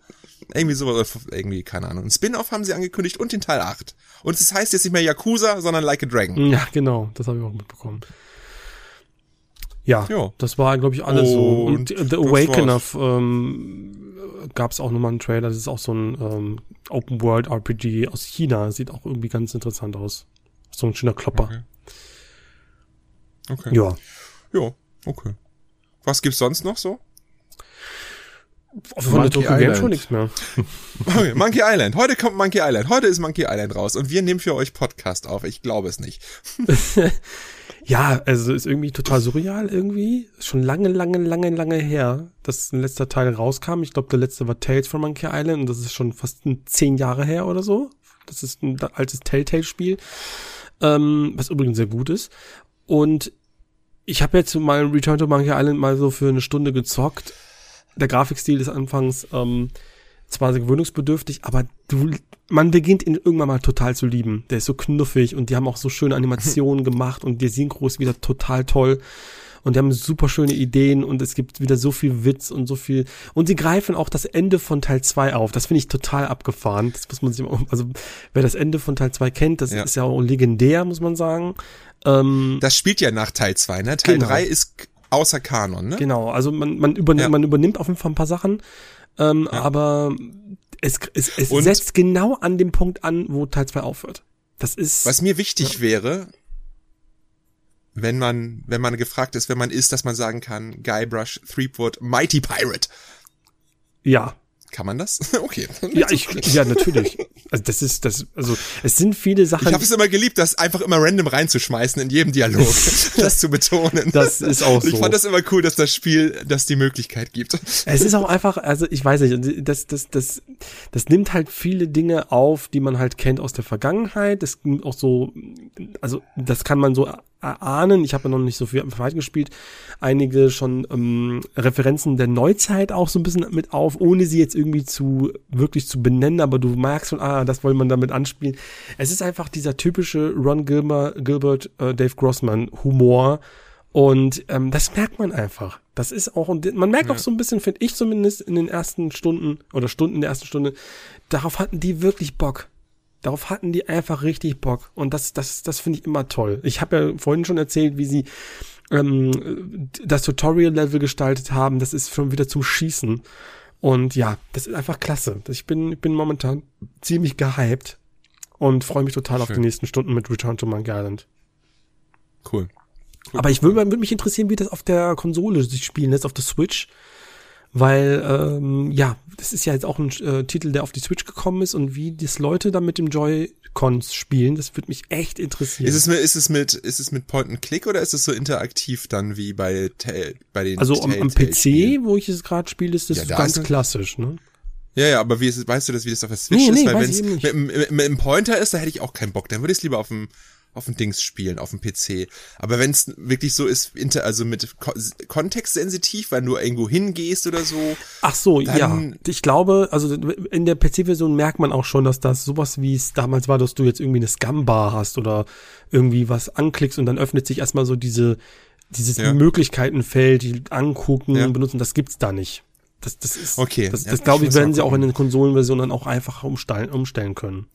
Irgendwie sowas, irgendwie, keine Ahnung. Ein Spin-off haben sie angekündigt und den Teil 8. Und es das heißt jetzt nicht mehr Yakuza, sondern Like a Dragon. Ja, genau, das habe ich auch mitbekommen. Ja, Jo. das war, glaube ich, alles so. Und The Awakener ähm, gab es auch nochmal einen Trailer. Das ist auch so ein ähm, Open-World-RPG aus China. Sieht auch irgendwie ganz interessant aus. So ein schöner Klopper. Okay. Okay. Ja. Ja, okay. Was gibt's sonst noch so? Von der Monkey Game Island. schon nichts mehr. Okay, Monkey Island. Heute kommt Monkey Island. Heute ist Monkey Island raus und wir nehmen für euch Podcast auf. Ich glaube es nicht. Ja, also ist irgendwie total surreal irgendwie. Schon lange, lange, lange, lange her, dass ein letzter Teil rauskam. Ich glaube, der letzte war Tales from Monkey Island und das ist schon fast zehn Jahre her oder so. Das ist ein altes Telltale-Spiel, ähm, was übrigens sehr gut ist. Und ich habe jetzt mal Return to Monkey Island mal so für eine Stunde gezockt. Der Grafikstil ist anfangs ähm, zwar sehr gewöhnungsbedürftig, aber du, man beginnt ihn irgendwann mal total zu lieben. Der ist so knuffig und die haben auch so schöne Animationen gemacht und der Synchro ist wieder total toll. Und die haben super schöne Ideen und es gibt wieder so viel Witz und so viel. Und sie greifen auch das Ende von Teil 2 auf. Das finde ich total abgefahren. Das muss man sich, mal- also wer das Ende von Teil 2 kennt, das Ja. ist ja auch legendär, muss man sagen. Ähm, Das spielt ja nach Teil 2, ne? Teil Genau. 3 ist außer Kanon, ne? Genau, also man, man, übernimmt, Ja. man übernimmt auf jeden Fall ein paar Sachen, ähm, aber es, es, es Und- setzt genau an dem Punkt an, wo Teil 2 aufhört. Das ist, Was mir wichtig wäre, wenn man, wenn man gefragt ist, wenn man ist, dass man sagen kann, Guybrush, Threepwood, Mighty Pirate. ja, Kann man das? Okay. ja, ich, ja, natürlich. Also das ist, das, also es sind viele Sachen. Ich habe es immer geliebt, das einfach immer random reinzuschmeißen in jedem Dialog, das zu betonen. Das ist auch Ich so. fand das immer cool, dass das Spiel das die Möglichkeit gibt. Es ist auch einfach, also ich weiß nicht, das, das, das, das nimmt halt viele Dinge auf, die man halt kennt aus der Vergangenheit. Das nimmt auch so, also das kann man so erahnen. Ich habe ja noch nicht so viel weit gespielt. Einige schon ähm, Referenzen der Neuzeit auch so ein bisschen mit auf, ohne sie jetzt irgendwie zu wirklich zu benennen, aber du merkst schon, ah, das wollte man damit anspielen. Es ist einfach dieser typische Ron Gilmer, Gilbert, äh, Dave Grossman Humor. Und ähm, das merkt man einfach. Das ist auch, und man merkt auch so ein bisschen, finde ich zumindest, in den ersten Stunden oder Stunden der ersten Stunde, darauf hatten die wirklich Bock. Darauf hatten die einfach richtig Bock. Und das, das, das finde ich immer toll. Ich habe ja vorhin schon erzählt, wie sie ähm, das Tutorial-Level gestaltet haben. Das ist schon wieder zum Schießen. Und ja, das ist einfach klasse. Ich bin, ich bin momentan ziemlich gehypt und freue mich total auf Schön. die nächsten Stunden mit Return to Monkey Island. Cool. Aber ich würde würde mich interessieren, wie das auf der Konsole sich spielen lässt, auf der Switch. Weil, ähm, ja, das ist ja jetzt auch ein äh, Titel, der auf die Switch gekommen ist und wie das Leute dann mit dem Joy-Cons spielen, das würde mich echt interessieren. Ist es mit, ist es mit, ist es mit Point and Click oder ist es so interaktiv dann wie bei, Tell- bei den also am, am? PC, wo ich es gerade spiele, ist das Ja, da ganz ist klassisch, ne? Ja, ja, aber wie ist weißt du das, wie das auf der Switch Nee, ist? nee, Weil wenn es mit, mit, mit dem Pointer ist, da hätte ich auch keinen Bock. Dann würde ich es lieber auf dem auf dem Dings spielen, auf dem PC. Aber wenn es wirklich so ist, inter, also mit ko kontextsensitiv, wenn du irgendwo hingehst oder so, Ach so, ja. Ich glaube, also in der PC-Version merkt man auch schon, dass das sowas wie es damals war, dass du jetzt irgendwie eine Scam-Bar hast oder irgendwie was anklickst und dann öffnet sich erstmal so diese, dieses Ja. Möglichkeitenfeld, die angucken, Ja. benutzen, das gibt's da nicht. Das, das ist, Okay. das, Ja, das ich glaube ich, werden sie auch in den Konsolenversionen dann auch einfach umstellen, umstellen können.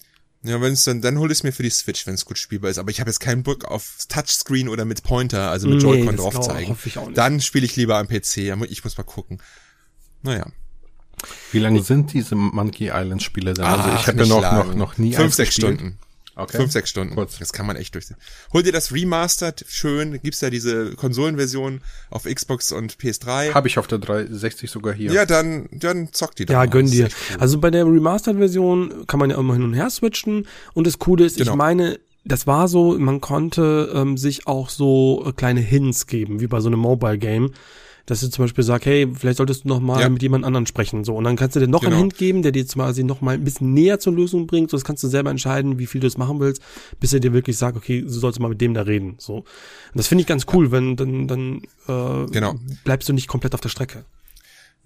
Ja, wenn es dann, dann hol ich es mir für die Switch, wenn es gut spielbar ist. Aber ich habe jetzt keinen Bock auf Touchscreen oder mit Pointer, also mit Nee, Joy-Con drauf zeigen. hoffe ich auch nicht. Dann spiele ich lieber am PC. aber Ich muss mal gucken. Naja. Wie lange sind diese Monkey Island Spiele denn? Also ich habe ja noch, noch, noch nie Fünf, sechs gespielt. Stunden. Okay. Fünf, sechs Stunden. Kurz. Das kann man echt durch. Hol dir das Remastered, schön. Gibt's ja diese Konsolenversion auf Xbox und PS3. Habe ich auf der 360 sogar hier. ja, dann, dann zockt die doch Ja, gönn dir. cool. Also bei der Remastered-Version kann man ja immer hin und her switchen. Und das Coole ist, Genau. ich meine, das war so, man konnte ähm, sich auch so äh, kleine Hints geben, wie bei so einem Mobile-Game. Dass du zum Beispiel sagst, hey, vielleicht solltest du noch mal Ja. mit jemand anderen sprechen. So, und dann kannst du dir noch einen Genau. Hint geben, der dir quasi noch mal ein bisschen näher zur Lösung bringt. So, das kannst du selber entscheiden, wie viel du es machen willst, bis er dir wirklich sagt, okay, du sollst mal mit dem da reden. So. Und das finde ich ganz cool, wenn dann, dann äh, Genau. bleibst du nicht komplett auf der Strecke.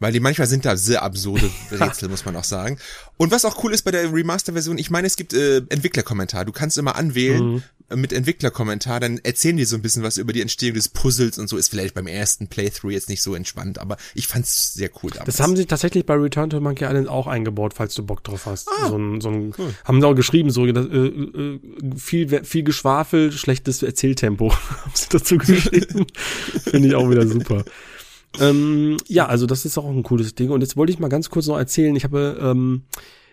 Weil die manchmal sind da sehr absurde Rätsel, muss man auch sagen. Und was auch cool ist bei der Remaster-Version, ich meine, es gibt äh, Entwicklerkommentar. Du kannst immer anwählen Mhm. äh, mit Entwicklerkommentar, dann erzählen die so ein bisschen was über die Entstehung des Puzzles und so. Ist vielleicht beim ersten Playthrough jetzt nicht so entspannt, aber ich fand's sehr cool damals. Das haben sie tatsächlich bei Return to Monkey Island auch eingebaut, falls du Bock drauf hast. Ah, so ein, so ein, haben sie auch geschrieben, so das, äh, äh, viel, viel Geschwafel, schlechtes Erzähltempo. haben sie dazu geschrieben. Finde ich auch wieder super. Ähm, ja, also das ist auch ein cooles Ding. Und jetzt wollte ich mal ganz kurz noch erzählen. Ich habe, ähm,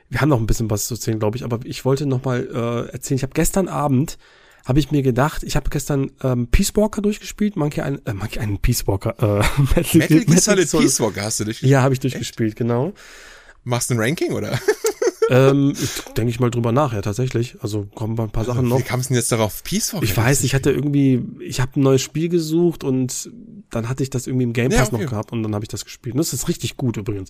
wir haben noch ein bisschen was zu erzählen, glaube ich, aber ich wollte noch mal äh, erzählen. Ich habe gestern Abend habe ich mir gedacht, ich habe gestern ähm, Peace Walker durchgespielt, Monkey Island, äh, Monkey Island Peace Walker, äh, Metal, Metal Gear Solid Peace Walker hast du dich. ja, habe ich durchgespielt, genau. Machst du ein Ranking oder? ähm, ich denke ich mal drüber nach, ja, tatsächlich. Also kommen ein paar Sachen noch. Wie kamst du denn jetzt darauf, Peace Walker? Ich weiß, ich hatte irgendwie, ich habe ein neues Spiel gesucht und dann hatte ich das irgendwie im Game Ja, Pass okay. noch gehabt und dann habe ich das gespielt. Und das ist richtig gut übrigens.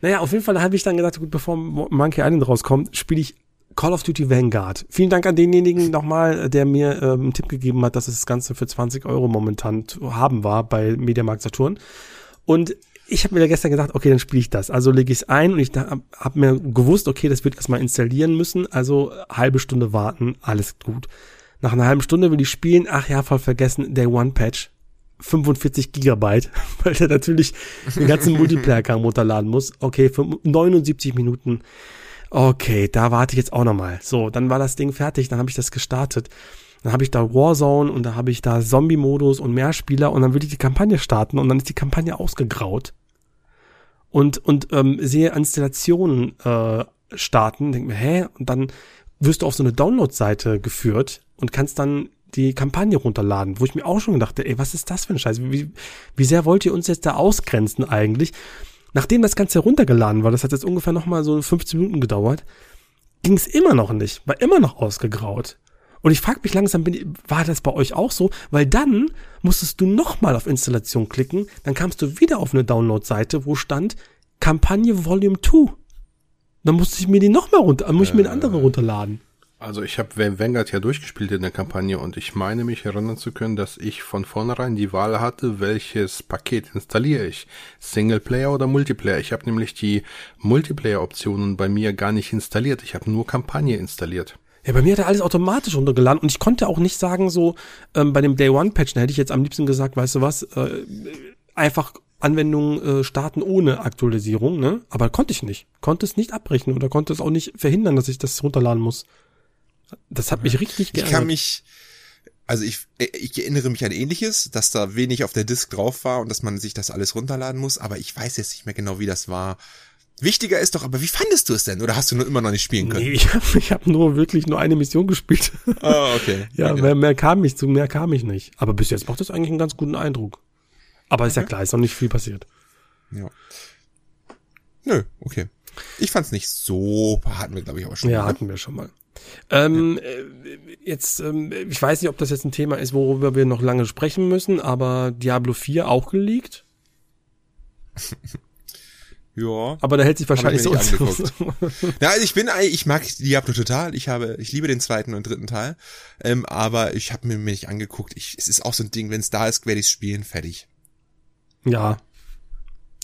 Naja, auf jeden Fall habe ich dann gedacht, gut, bevor Monkey Island rauskommt, spiele ich Call of Duty Vanguard. Vielen Dank an denjenigen nochmal, der mir ähm, einen Tipp gegeben hat, dass es das Ganze für 20 Euro momentan zu haben war bei Mediamarkt Saturn. Und ich habe mir da gestern gedacht, okay, dann spiele ich das. Also lege ich es ein und ich habe hab mir gewusst, okay, das wird erstmal installieren müssen. Also halbe Stunde warten, alles gut. Nach einer halben Stunde will ich spielen, ach ja, voll vergessen, Day One Patch. 45 Gigabyte, weil der natürlich den ganzen Multiplayer-Kram runterladen muss. Okay, für 79 Minuten. Okay, da warte ich jetzt auch nochmal. So, dann war das Ding fertig, dann habe ich das gestartet. Dann habe ich da Warzone und da habe ich da Zombie-Modus und Mehrspieler und dann will ich die Kampagne starten und dann ist die Kampagne ausgegraut. Und, und ähm, sehe Installationen äh, starten, denke mir, hä? Und dann wirst du auf so eine Download-Seite geführt und kannst dann die Kampagne runterladen, wo ich mir auch schon gedacht ey, was ist das für ein Scheiß? Wie, wie sehr wollt ihr uns jetzt da ausgrenzen eigentlich? Nachdem das Ganze runtergeladen war, das hat jetzt ungefähr nochmal so 15 Minuten gedauert, ging es immer noch nicht, war immer noch ausgegraut. Und ich frage mich langsam, bin, war das bei euch auch so? Weil dann musstest du nochmal auf Installation klicken, dann kamst du wieder auf eine Download-Seite, wo stand Kampagne Volume 2. Dann musste ich mir die nochmal runter, muss ich mir eine andere runterladen. Also ich habe Vanguard ja durchgespielt in der Kampagne und ich meine mich erinnern zu können, dass ich von vornherein die Wahl hatte, welches Paket installiere ich. Singleplayer oder Multiplayer. Ich habe nämlich die Multiplayer-Optionen bei mir gar nicht installiert. Ich habe nur Kampagne installiert. Ja, bei mir hat er alles automatisch runtergeladen und ich konnte auch nicht sagen, so ähm, bei dem Day One Patch, da hätte ich jetzt am liebsten gesagt, weißt du was, äh, einfach Anwendungen äh, starten ohne Aktualisierung, ne? Aber konnte ich nicht. Konnte es nicht abbrechen oder konnte es auch nicht verhindern, dass ich das runterladen muss. Das hat mich richtig geärgert. Ich kann mich, also ich, ich erinnere mich an ähnliches, dass da wenig auf der Disk drauf war und dass man sich das alles runterladen muss, aber ich weiß jetzt nicht mehr genau, wie das war. Wichtiger ist doch, aber wie fandest du es denn? Oder hast du nur immer noch nicht spielen können? Nee, ich habe ich hab nur wirklich nur eine Mission gespielt. Ah, okay. ja, okay. Mehr, mehr kam ich zu, mehr kam ich nicht. Aber bis jetzt macht das eigentlich einen ganz guten Eindruck. Aber ist ja klar, ist noch nicht viel passiert. Ja. Nö, okay. Ich fand's nicht so, hatten wir glaube ich auch schon. Ja, mal. Ne? hatten wir schon mal. Ähm, ja. Äh, jetzt, ähm, ich weiß nicht, ob das jetzt ein Thema ist, worüber wir noch lange sprechen müssen, aber Diablo 4 auch geleakt. Ja. Aber da hält sich wahrscheinlich so. ja, also ich bin, ich mag Diablo total. Ich habe, ich liebe den zweiten und dritten Teil. Ähm, aber ich habe mir, mir nicht angeguckt. Ich, es ist auch so ein Ding, wenn es da ist, werde ich spielen, fertig. Ja.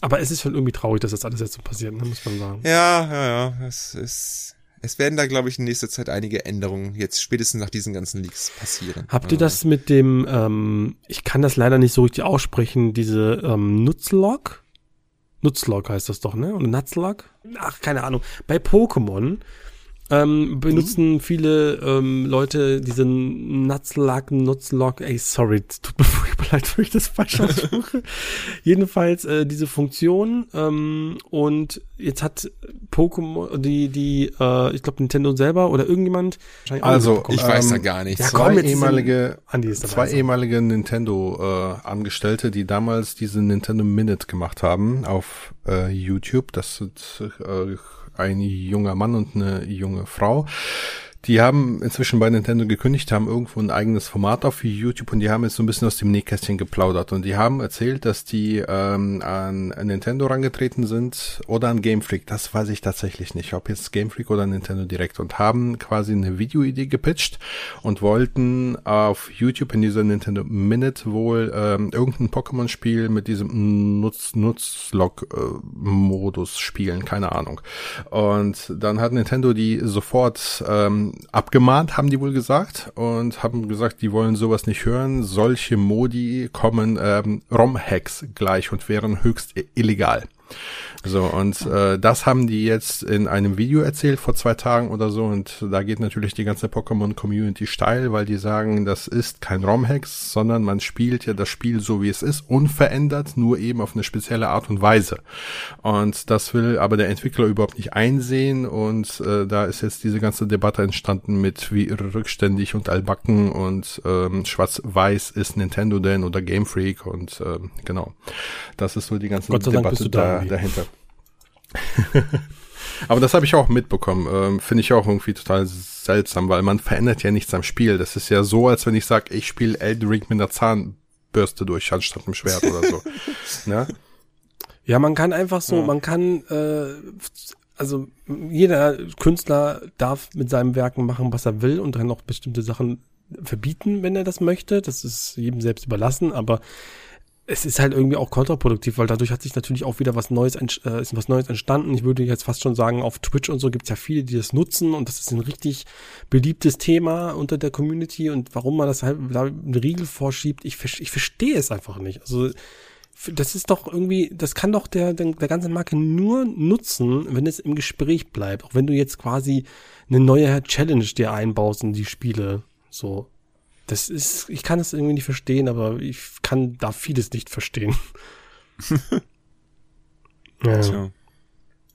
Aber es ist schon irgendwie traurig, dass das alles jetzt so passiert, ne, muss man sagen. Ja, ja, ja. Es ist, es werden da, glaube ich, in nächster Zeit einige Änderungen jetzt spätestens nach diesen ganzen Leaks passieren. Habt ihr das mit dem, ähm, ich kann das leider nicht so richtig aussprechen, diese ähm, Nutzlog? Nutzlog heißt das doch, ne? Oder Nutzlog? Ach, keine Ahnung. Bei Pokémon ähm, benutzen mhm. viele ähm, Leute diesen Nutzlog, Nutzlog, ey, sorry, tut mir furchtbar leid, wenn ich das falsch ausspreche. Jedenfalls äh, diese Funktion ähm, und jetzt hat Pokémon, die, die, äh, ich glaube Nintendo selber oder irgendjemand. Also, ich weiß da ähm, gar nichts. Ja, zwei ehemalige, zwei ehemalige Nintendo-Angestellte, die damals diese Nintendo Minute gemacht haben auf äh, YouTube. Das sind äh, ein junger Mann und eine junge Frau. Die haben inzwischen bei Nintendo gekündigt, haben irgendwo ein eigenes Format auf YouTube und die haben jetzt so ein bisschen aus dem Nähkästchen geplaudert und die haben erzählt, dass die ähm, an Nintendo rangetreten sind oder an Game Freak. Das weiß ich tatsächlich nicht, ob jetzt Game Freak oder Nintendo direkt und haben quasi eine Videoidee gepitcht und wollten auf YouTube in dieser Nintendo Minute wohl ähm, irgendein Pokémon-Spiel mit diesem Nutz Nutzlog-Modus äh, spielen, keine Ahnung. Und dann hat Nintendo die sofort ähm, abgemahnt, haben die wohl gesagt, und haben gesagt, die wollen sowas nicht hören. Solche Modi kommen ähm, ROM-Hacks gleich und wären höchst illegal. So, und äh, das haben die jetzt in einem Video erzählt vor zwei Tagen oder so. Und da geht natürlich die ganze Pokémon-Community steil, weil die sagen, das ist kein ROM-Hex, sondern man spielt ja das Spiel so, wie es ist, unverändert, nur eben auf eine spezielle Art und Weise. Und das will aber der Entwickler überhaupt nicht einsehen. Und äh, da ist jetzt diese ganze Debatte entstanden mit wie rückständig und altbacken und ähm, schwarz-weiß ist Nintendo denn oder Game Freak und äh, genau. Das ist so die ganze Debatte da, dahinter. Aber das habe ich auch mitbekommen. Ähm, Finde ich auch irgendwie total seltsam, weil man verändert ja nichts am Spiel. Das ist ja so, als wenn ich sage, ich spiele Elden Ring mit einer Zahnbürste durch, anstatt einem Schwert oder so. ja? ja, man kann einfach so, ja. man kann, äh, also jeder Künstler darf mit seinen Werken machen, was er will und dann auch bestimmte Sachen verbieten, wenn er das möchte. Das ist jedem selbst überlassen, aber es ist halt irgendwie auch kontraproduktiv, weil dadurch hat sich natürlich auch wieder was Neues, äh, ist was Neues entstanden. Ich würde jetzt fast schon sagen, auf Twitch und so gibt es ja viele, die das nutzen und das ist ein richtig beliebtes Thema unter der Community und warum man das halt einen Riegel vorschiebt, ich, ich verstehe es einfach nicht. Also das ist doch irgendwie, das kann doch der, der, der ganze Marke nur nutzen, wenn es im Gespräch bleibt. Auch wenn du jetzt quasi eine neue Challenge dir einbaust in die Spiele. So. Das ist, ich kann es irgendwie nicht verstehen, aber ich kann da vieles nicht verstehen. ja. Tja.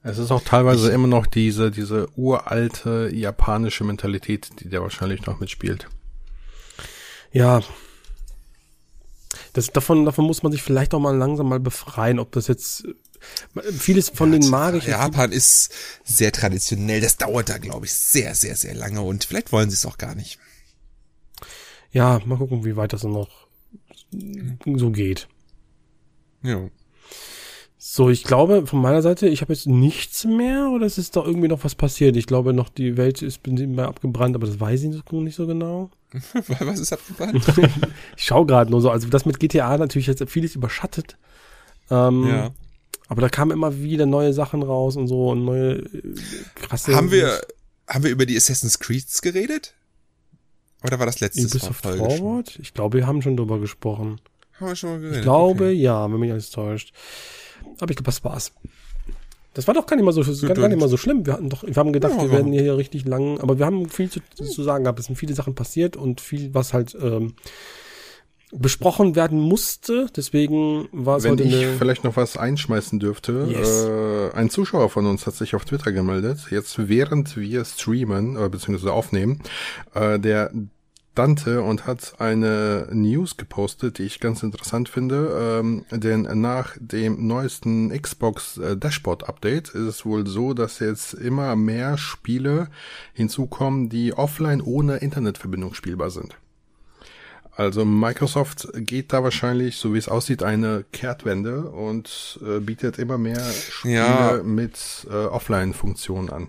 Es ist auch teilweise ich, immer noch diese, diese uralte japanische Mentalität, die der wahrscheinlich noch mitspielt. Ja. Das, davon, davon muss man sich vielleicht auch mal langsam mal befreien, ob das jetzt Vieles von ja, den mag ich. Japan ist sehr traditionell. Das dauert da, glaube ich, sehr, sehr, sehr lange und vielleicht wollen sie es auch gar nicht. Ja, mal gucken, wie weit das noch so geht. Ja. So, ich glaube von meiner Seite, ich habe jetzt nichts mehr oder es ist doch irgendwie noch was passiert. Ich glaube noch, die Welt ist mal abgebrannt, aber das weiß ich nicht so genau. was ist abgebrannt? ich schaue gerade nur so. Also das mit GTA natürlich jetzt vieles überschattet. Ähm, ja. Aber da kamen immer wieder neue Sachen raus und so und neue äh, krasse. Haben wir, haben wir über die Assassin's Creeds geredet? Oder war das letztes Ubisoft Forward? Ich glaube, wir haben schon drüber gesprochen. Haben wir schon mal geredet? Ich glaube, okay. ja, wenn mich alles täuscht. Aber ich glaube, das war's. Das war doch gar nicht mal so, gar, gar nicht mal so schlimm. Wir hatten doch, wir haben gedacht, ja, wir werden hier richtig lang, aber wir haben viel zu, zu sagen gehabt. Es sind viele Sachen passiert und viel, was halt ähm, besprochen werden musste. Deswegen war es Wenn heute ich eine vielleicht noch was einschmeißen dürfte. Yes. Äh, ein Zuschauer von uns hat sich auf Twitter gemeldet. Jetzt während wir streamen, äh, beziehungsweise aufnehmen, äh, der Dante und hat eine News gepostet, die ich ganz interessant finde. Ähm, denn nach dem neuesten Xbox äh, Dashboard Update ist es wohl so, dass jetzt immer mehr Spiele hinzukommen, die offline ohne Internetverbindung spielbar sind. Also Microsoft geht da wahrscheinlich, so wie es aussieht, eine Kehrtwende und äh, bietet immer mehr Spiele ja. mit äh, Offline-Funktionen an.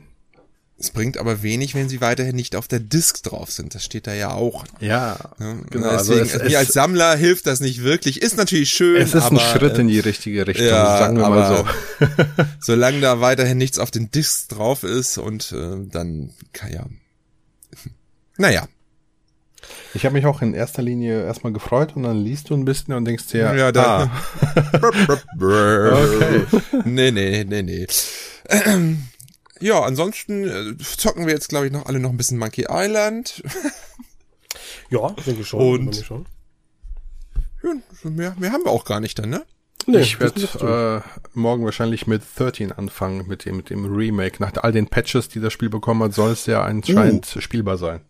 Es bringt aber wenig, wenn sie weiterhin nicht auf der Disk drauf sind. Das steht da ja auch. Ja, ja genau. Deswegen, also es, mir als Sammler hilft das nicht wirklich. Ist natürlich schön. Es ist aber, ein Schritt in die richtige Richtung, ja, sagen wir mal so. solange da weiterhin nichts auf den Disks drauf ist und äh, dann kann ja. Naja, ich habe mich auch in erster Linie erstmal gefreut und dann liest du ein bisschen und denkst dir, ja, da. Ah. okay. Nee, nee, nee, nee. Ja, ansonsten äh, zocken wir jetzt, glaube ich, noch alle noch ein bisschen Monkey Island. ja, denke ich schon. Und schon. Ja, mehr, mehr haben wir auch gar nicht dann, ne? Nee, ich werde äh, morgen wahrscheinlich mit 13 anfangen, mit dem, mit dem Remake. Nach all den Patches, die das Spiel bekommen hat, soll es ja anscheinend uh. spielbar sein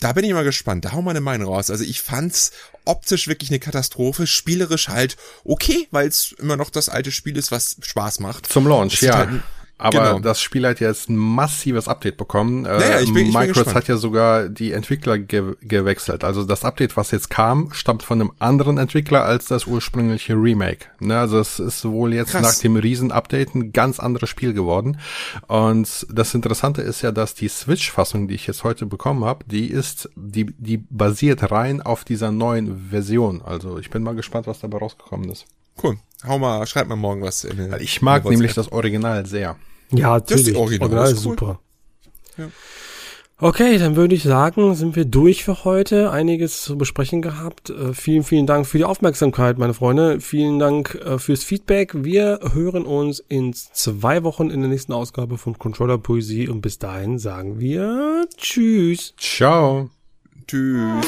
da bin ich mal gespannt. Da hau mal eine Meinung raus. Also ich fand's optisch wirklich eine Katastrophe, spielerisch halt okay, weil es immer noch das alte Spiel ist, was Spaß macht. Zum Launch, ja. Halt aber genau. das Spiel hat jetzt ein massives Update bekommen. Äh, naja, ich bin, ich Microsoft hat ja sogar die Entwickler ge gewechselt. Also das Update, was jetzt kam, stammt von einem anderen Entwickler als das ursprüngliche Remake. Ne, also es ist wohl jetzt Krass. nach dem Riesen-Update ein ganz anderes Spiel geworden. Und das Interessante ist ja, dass die Switch-Fassung, die ich jetzt heute bekommen habe, die ist, die, die basiert rein auf dieser neuen Version. Also ich bin mal gespannt, was dabei rausgekommen ist. Cool. Hau mal, schreib mal morgen was. In den, ich mag nämlich das Original sehr. Ja, natürlich. Das Original, Original ist, cool. super. Ja. Okay, dann würde ich sagen, sind wir durch für heute. Einiges zu besprechen gehabt. Äh, vielen, vielen Dank für die Aufmerksamkeit, meine Freunde. Vielen Dank äh, fürs Feedback. Wir hören uns in zwei Wochen in der nächsten Ausgabe von Controller Poesie und bis dahin sagen wir Tschüss. Ciao. Tschüss.